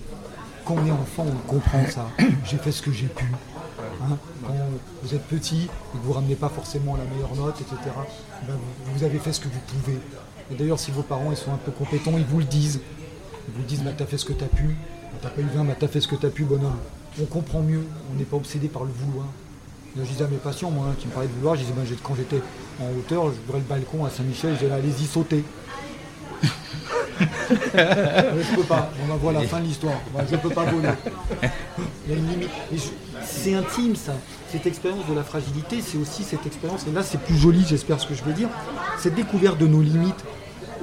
Speaker 7: Quand on est enfant, on comprend ça. J'ai fait ce que j'ai pu. Hein, quand vous êtes petit et que vous ne ramenez pas forcément la meilleure note, etc., ben, vous, avez fait ce que vous pouvez. Et d'ailleurs, si vos parents ils sont un peu compétents, ils vous le disent. Ils vous disent, bah, t'as fait ce que t'as pu. Bah, T'as pas eu 20, bah, t'as fait ce que t'as pu, bonhomme. On comprend mieux. On n'est pas obsédé par le vouloir. Je disais à mes patients, moi, hein, qui me parlaient de vouloir, je disais, ben, quand j'étais en hauteur, j'ouvrais le balcon à Saint-Michel, je disais, allez-y, sautez. je peux pas. On va voir la fin de l'histoire. Moi, je peux pas voler. Il y a une limite. Je- C'est intime, ça. Cette expérience de la fragilité, c'est aussi cette expérience, et là c'est plus joli, j'espère ce que je veux dire, cette découverte de nos limites,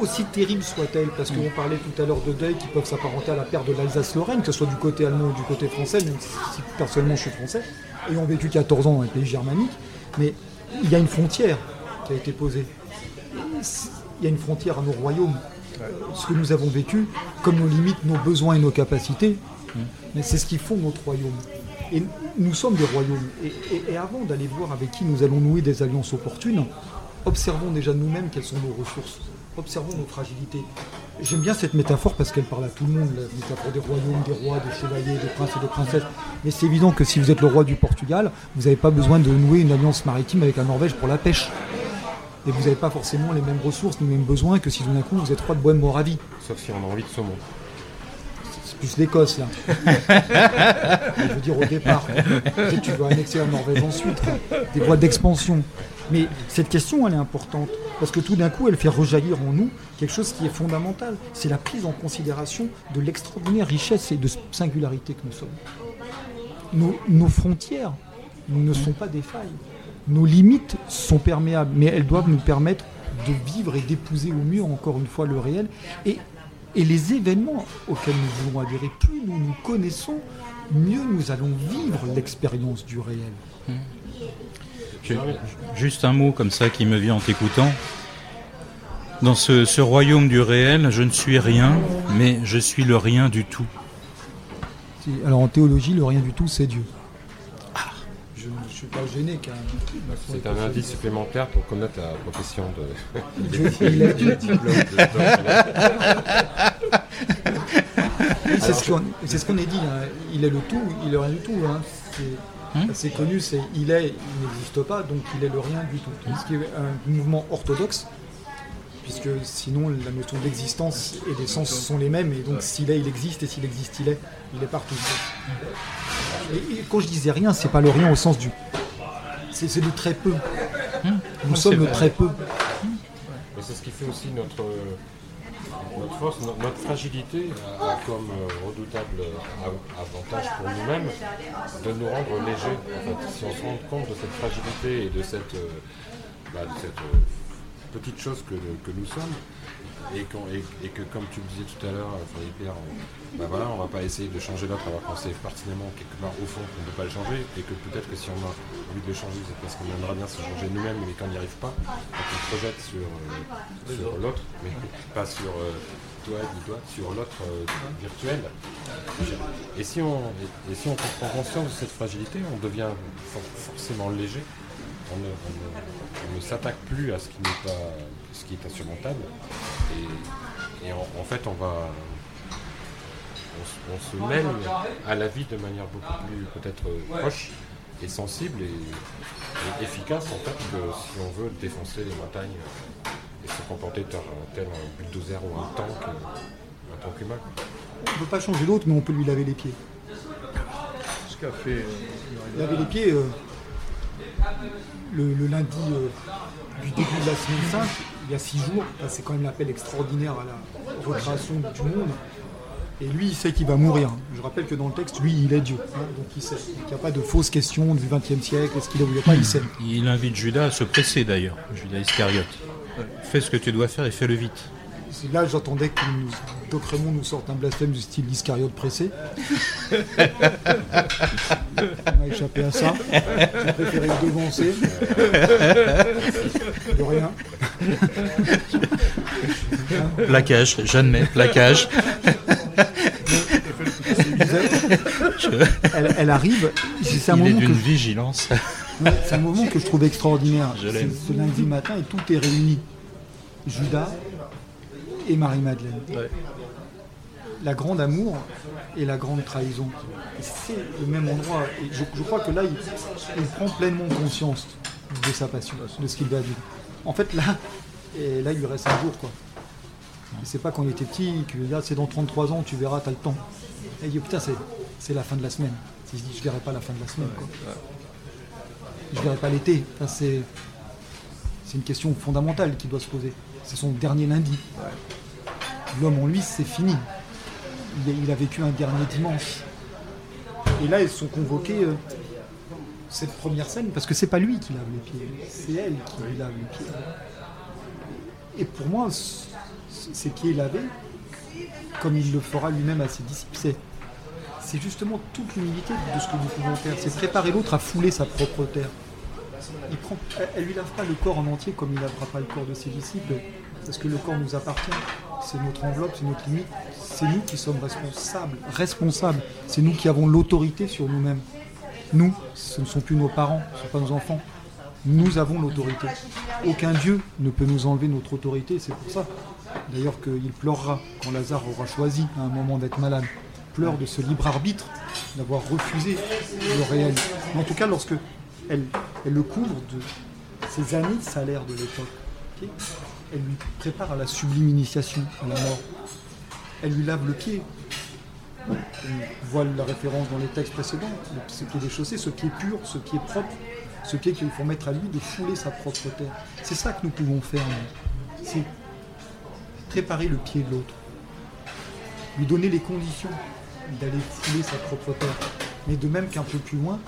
Speaker 7: aussi terribles soient-elles, parce qu'on parlait tout à l'heure de deuil qui peuvent s'apparenter à la perte de l'Alsace-Lorraine, que ce soit du côté allemand ou du côté français, même si personnellement je suis français, ayant vécu 14 ans dans les pays germaniques, mais il y a une frontière qui a été posée. Il y a une frontière à nos royaumes. Ce que nous avons vécu, comme nos limites, nos besoins et nos capacités, mais c'est ce qui font notre royaume. Et nous sommes des royaumes. Et avant d'aller voir avec qui nous allons nouer des alliances opportunes, observons déjà nous-mêmes quelles sont nos ressources. Observons nos fragilités. J'aime bien cette métaphore parce qu'elle parle à tout le monde, la métaphore des royaumes, des rois, des chevaliers, des princes et des princesses. Mais c'est évident que si vous êtes le roi du Portugal, vous n'avez pas besoin de nouer une alliance maritime avec la Norvège pour la pêche. Et vous n'avez pas forcément les mêmes ressources ni les mêmes besoins que si tout d'un coup vous êtes roi de Bohème-Moravie.
Speaker 3: Sauf si on a envie de saumon.
Speaker 7: C'est plus l'Écosse là. je veux dire au départ. Tu veux annexer la Norvège ensuite. Des voies d'expansion. Mais cette question elle est importante. Parce que tout d'un coup elle fait rejaillir en nous quelque chose qui est fondamental. C'est la prise en considération de l'extraordinaire richesse et de singularité que nous sommes. Nos, frontières ne sont pas des failles. Nos limites sont perméables, mais elles doivent nous permettre de vivre et d'épouser au mieux, encore une fois, le réel. Et les événements auxquels nous voulons adhérer, plus nous nous connaissons, mieux nous allons vivre l'expérience du réel.
Speaker 8: Ju- Juste un mot comme ça qui me vient en t'écoutant. Dans ce, ce royaume du réel, je ne suis rien, mais je suis le rien du tout.
Speaker 7: Alors en théologie, le rien du tout, c'est Dieu. Je ne suis pas gêné car.
Speaker 3: C'est un indice supplémentaire pour connaître la profession de.
Speaker 7: Dieu, il est Dieu. c'est ce qu'on est dit. hein. Il est le tout, il est le rien du tout. hein. C'est assez connu, c'est il est, il n'existe pas, donc il est le rien du tout. Ce qui est un mouvement orthodoxe, puisque sinon la notion d'existence et d'essence sont les mêmes, et donc s'il est, il existe, et s'il existe, il est, il est partout. Et, et quand je disais rien, c'est pas le rien au sens du. C'est c'est le très peu. Nous sommes le très peu.
Speaker 3: C'est ce qui fait aussi notre, notre force, no- notre fragilité a, comme euh, redoutable a- avantage pour nous-mêmes de nous rendre légers. Si on se rend compte de cette fragilité et de cette, euh, bah, euh, petite chose que nous sommes, et, qu'on- et- et que comme tu le disais tout à l'heure, euh, Frédéric Pierre, on, bah voilà, on va pas essayer de changer l'autre alors qu'on sait pertinemment quelque part au fond qu'on ne peut pas le changer, et que peut-être que si on a envie de le changer, c'est parce qu'on aimerait bien se changer nous-mêmes, mais qu'on n'y arrive pas, donc on projette sur, euh, sur l'autre, mais pas sur euh, toi, dis-toi, sur l'autre euh, virtuel. Et si, on, et, et si on prend conscience de cette fragilité, on devient for- forcément léger. Ne, on ne s'attaque plus à ce qui n'est pas ce qui est insurmontable. Et, et en, en fait, on va on, se- on se mêle à la vie de manière beaucoup plus peut-être proche et sensible et, et efficace en fait que si on veut défoncer les montagnes et se comporter tel, tel un bulldozer ou un tank, euh, un tank humain.
Speaker 7: On ne peut pas changer l'autre, mais on peut lui laver les pieds.
Speaker 1: Ce qu'a fait. euh,
Speaker 7: laver les pieds euh, le, le lundi euh, du début de la semaine sainte, il y a six jours, là, c'est quand même l'appel extraordinaire à la recréation du monde. Et lui, il sait qu'il va mourir. Je rappelle que dans le texte, lui, il est Dieu. hein, donc il sait. Donc, il n'y a pas de fausses questions du XXe siècle. Est-ce qu'il est ou il pas Il sait.
Speaker 8: Il invite Judas à se presser d'ailleurs, Judas Iscariote. Fais ce que tu dois faire et fais-le vite.
Speaker 7: Là j'attendais que nous, Doc Raymond nous sorte un blasphème du style Iscariote pressé. On a échappé à ça. J'ai préféré le devancer. De rien.
Speaker 8: Plaquage, j'admets, plaquage.
Speaker 7: Elle, elle arrive. C'est un
Speaker 8: Il est
Speaker 7: moment que
Speaker 8: d'une
Speaker 7: je-
Speaker 8: vigilance.
Speaker 7: Ouais, C'est un moment que je trouve extraordinaire.
Speaker 8: Je l'aime.
Speaker 7: ce lundi matin et tout est réuni. Judas et Marie-Madeleine. La grande amour et la grande trahison. C'est le même endroit. Et je, je crois que là, il, il prend pleinement conscience de sa passion, de ce qu'il va vivre. En fait, là, et là, il lui reste un jour. quoi. C'est pas quand il était petit que là, c'est dans 33 ans, tu verras, t'as le temps. Et il dit, putain, c'est, la fin de la semaine. Il se dit, je verrai pas la fin de la semaine. quoi je verrai pas l'été. Enfin, c'est une question fondamentale qui doit se poser. C'est son dernier lundi. l'homme en lui, c'est fini. Il a, vécu un dernier dimanche. Et là, ils sont convoqués euh, cette première scène, parce que c'est pas lui qui lave les pieds, c'est elle qui lui lave les pieds. Et pour moi, ces pieds lavés, comme il le fera lui-même à ses disciples, c'est justement toute l'humilité de ce que nous pouvons faire. C'est préparer l'autre à fouler sa propre terre. Elle lui lave pas le corps en entier comme il lavera pas le corps de ses disciples, parce que le corps nous appartient. C'est notre enveloppe, c'est notre limite. C'est nous qui sommes responsables. Responsables. C'est nous qui avons l'autorité sur nous-mêmes. Nous, ce ne sont plus nos parents, ce ne sont pas nos enfants. Nous avons l'autorité. Aucun Dieu ne peut nous enlever notre autorité, c'est pour ça. D'ailleurs qu'il pleurera quand Lazare aura choisi à un moment d'être malade. Pleure de ce libre arbitre, d'avoir refusé le réel. Mais en tout cas, lorsque elle, le couvre de ses années de salaire de l'époque, elle lui prépare à la sublime initiation, à la mort. Elle lui lave le pied, on voit la référence dans les textes précédents, ce pied déchaussé, ce pied pur, ce pied propre, ce pied qu'il faut mettre à lui de fouler sa propre terre. C'est ça que nous pouvons faire. C'est préparer le pied de l'autre, lui donner les conditions d'aller fouler sa propre terre. Mais de même qu'un peu plus loin,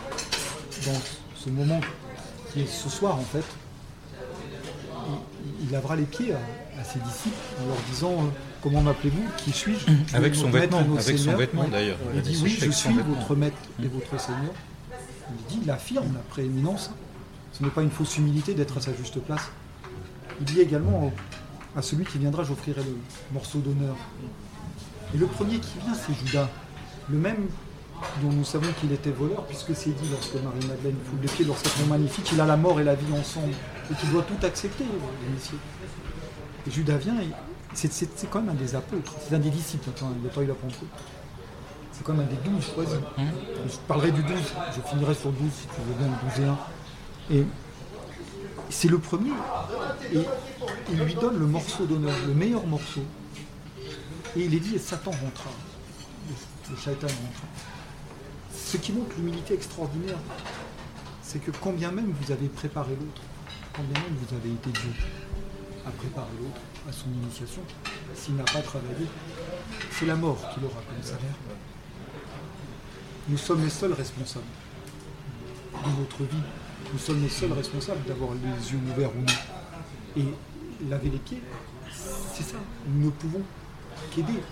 Speaker 7: dans ce moment qui est ce soir en fait, il, il lavera les pieds à, à ses disciples en leur disant euh, Comment m'appelez-vous? Qui suis-je? Je
Speaker 8: Avec son vêtement, son vêtement d'ailleurs.
Speaker 7: Il dit oui, je suis votre maître et votre Seigneur. Il dit, il affirme la prééminence. Ce n'est pas une fausse humilité d'être à sa juste place. Il dit également au- à celui qui viendra, j'offrirai le morceau d'honneur. Et le premier qui vient, c'est Judas, le même dont nous savons qu'il était voleur, puisque c'est dit lorsque Marie-Madeleine foule les pieds, lorsqu'elle est magnifique, il a la mort et la vie ensemble, et qu'il doit tout accepter, l'initié. Et Judas vient, et c'est, c'est- c'est quand même un des apôtres, c'est un des disciples, attends, il n'a pas eu la Pentecôte. C'est quand même un des douze choisis. Je parlerai du 12, je finirai sur le 12 si tu veux bien, le 12 et 1. Et c'est le premier, et il lui donne le morceau d'honneur, le meilleur morceau. Et il est dit, et Satan rentra, le, le shaitan rentra. Ce qui montre l'humilité extraordinaire, c'est que quand bien même vous avez préparé l'autre, quand bien même vous avez été Dieu à préparer l'autre à son initiation, s'il n'a pas travaillé, c'est la mort qu'il aura comme salaire. Nous sommes les seuls responsables de notre vie. Nous sommes les seuls responsables d'avoir les yeux ouverts ou non. Et laver les pieds, c'est ça. Nous ne pouvons qu'aider.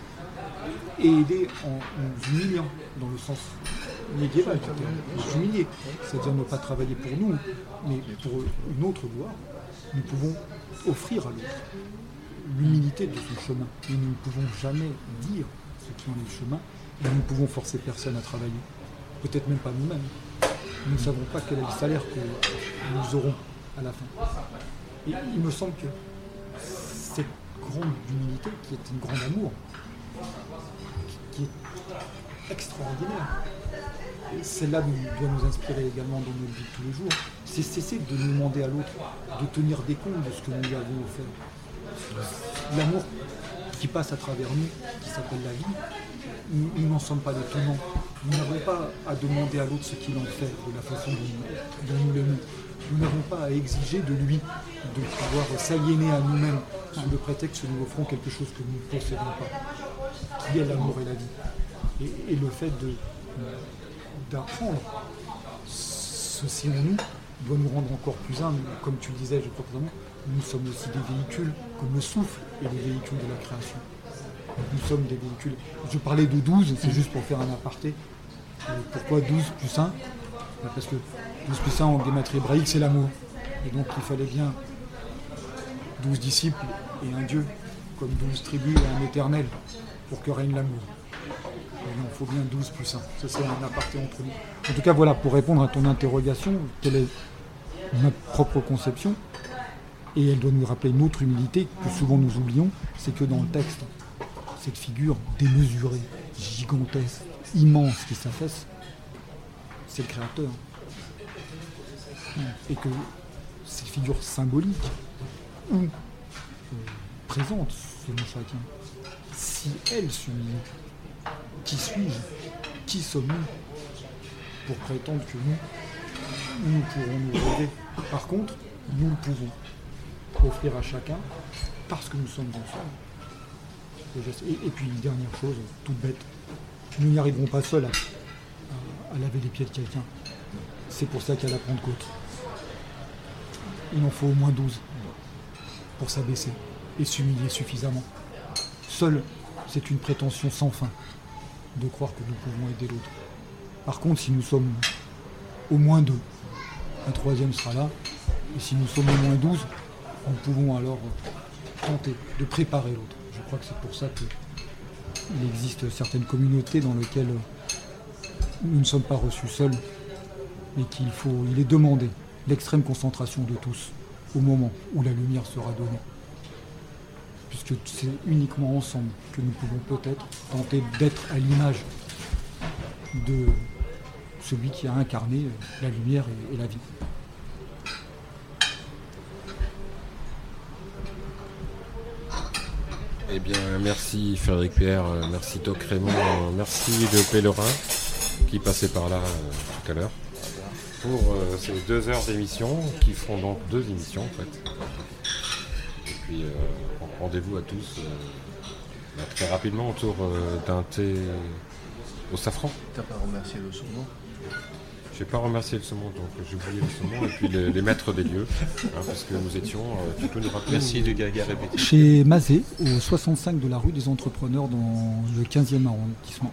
Speaker 7: Et aider en nous humiliant, dans le sens médiéval, du terme. nous humilier. C'est-à-dire ne pas travailler pour nous, mais pour une autre gloire. Nous pouvons offrir à l'autre l'humilité de son chemin. Mais nous ne pouvons jamais dire ce qui en est le chemin, et nous ne pouvons forcer personne à travailler. Peut-être même pas nous-mêmes. Nous ne savons pas quel est le salaire que nous aurons à la fin. Et il me semble que cette grande humilité, qui est un grand amour, qui est extraordinaire, celle-là doit nous inspirer également dans notre vie de tous les jours. C'est cesser de nous demander à l'autre de tenir des comptes de ce que nous lui avons offert. L'amour qui passe à travers nous, qui s'appelle la vie, nous n'en sommes pas les tenants. Nous n'avons pas à demander à l'autre ce qu'il en fait de la façon dont dont nous l'aimons. Nous n'avons pas à exiger de lui de pouvoir s'aliéner à nous-mêmes sous le prétexte que nous offrons quelque chose que nous ne possédons pas, qui est l'amour et la vie. Et le fait de, d'apprendre ceci en nous doit nous rendre encore plus humbles. Comme tu le disais, je crois nous sommes aussi des véhicules, comme le souffle est des véhicules de la création. Nous sommes des véhicules. Je parlais de 12, c'est juste pour faire un aparté. Euh, Pourquoi 12 plus 1 Ben, Parce que 12 plus 1 en gématrie hébraïque, c'est l'amour. Et donc il fallait bien 12 disciples et un Dieu, comme 12 tribus et un éternel, pour que règne l'amour. Il faut bien 12 plus 1. Ça, c'est un aparté entre nous. En tout cas, voilà, pour répondre à ton interrogation, quelle est notre propre conception Et elle doit nous rappeler une autre humilité que souvent nous oublions, c'est que dans le texte, cette figure démesurée, gigantesque, immense qui s'affaisse, c'est le Créateur. Et que cette figure symbolique, ou euh, présente selon chacun, si elle s'humilie, qui suis-je? Qui sommes-nous? Pour prétendre que nous, nous pourrons nous rêver. Par contre, nous le pouvons offrir à chacun parce que nous sommes ensemble. Et, puis, dernière chose, toute bête, nous n'y arriverons pas seuls à laver les pieds de quelqu'un. C'est pour ça qu'il y a la Pentecôte. Il en faut au moins 12 pour s'abaisser et s'humilier suffisamment. Seul, c'est une prétention sans fin de croire que nous pouvons aider l'autre. Par contre, si nous sommes au moins deux, un troisième sera là, et si nous sommes au moins 12, nous pouvons alors euh, tenter de préparer l'autre. Je crois que c'est pour ça qu'il existe certaines communautés dans lesquelles euh, nous ne sommes pas reçus seuls, mais qu'il faut, il est demandé l'extrême concentration de tous au moment où la lumière sera donnée. Puisque c'est uniquement ensemble que nous pouvons peut-être tenter d'être à l'image de celui qui a incarné la lumière et- la vie.
Speaker 3: Eh bien, merci Frédéric Pierre, euh, merci Doc Raymond, euh, merci le pèlerin qui passait par là euh, tout à l'heure pour ces deux heures d'émission qui feront donc deux émissions en fait. Et puis euh, rendez-vous à tous euh, bah, très rapidement autour euh, d'un thé au safran.
Speaker 1: T'as pas remercié le saumon?
Speaker 3: Je vais pas remercier le saumon, donc j'ai oublié le saumon et puis les, les maîtres des lieux, hein, parce que nous étions, euh, tu peux nous rappeler
Speaker 8: Merci de Gaga.
Speaker 7: Chez Mazé, au 65 de la rue des Entrepreneurs dans le 15e arrondissement.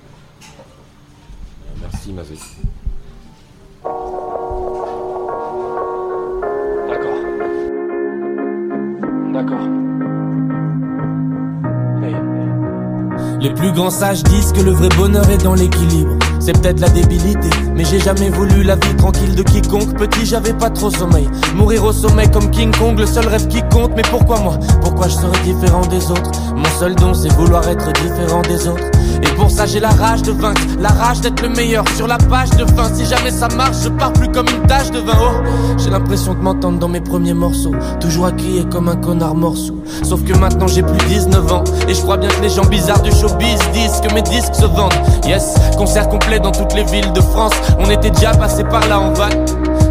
Speaker 3: Merci Mazé.
Speaker 5: Les plus grands sages disent que le vrai bonheur est dans l'équilibre. C'est peut-être la débilité, mais j'ai jamais voulu la vie tranquille de quiconque. Petit, j'avais pas trop sommeil. Mourir au sommet comme King Kong, le seul rêve qui compte. Mais pourquoi moi? Pourquoi je serais différent des autres? Mon seul don, c'est vouloir être différent des autres. Et pour ça, j'ai la rage de vaincre, la rage d'être le meilleur sur la page de fin. Si jamais ça marche, je pars plus comme une tache de vin. Oh, j'ai l'impression de m'entendre dans mes premiers morceaux. Toujours à crier comme un connard morceau. Sauf que maintenant j'ai plus 19 ans. Et je crois bien que les gens bizarres du showbiz disent que mes disques se vendent. Yes, concert complet dans toutes les villes de France. On était déjà passé par là en van.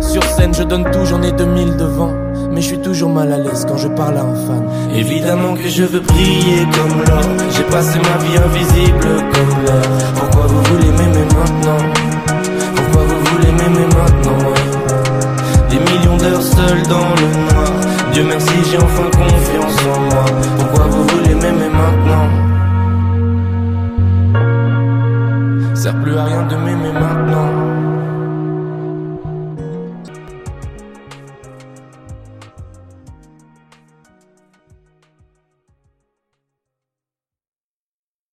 Speaker 5: Sur scène, je donne tout, j'en ai 2000 devant. Mais je suis toujours mal à l'aise quand je parle à un fan. Évidemment que je veux briller comme l'or. J'ai passé ma vie invisible comme l'or. Pourquoi vous voulez m'aimer maintenant? Pourquoi vous voulez m'aimer maintenant. Des millions d'heures seul dans le noir. Dieu merci, j'ai enfin confiance en moi. Pourquoi vous voulez m'aimer maintenant? Sert plus à rien de m'aimer.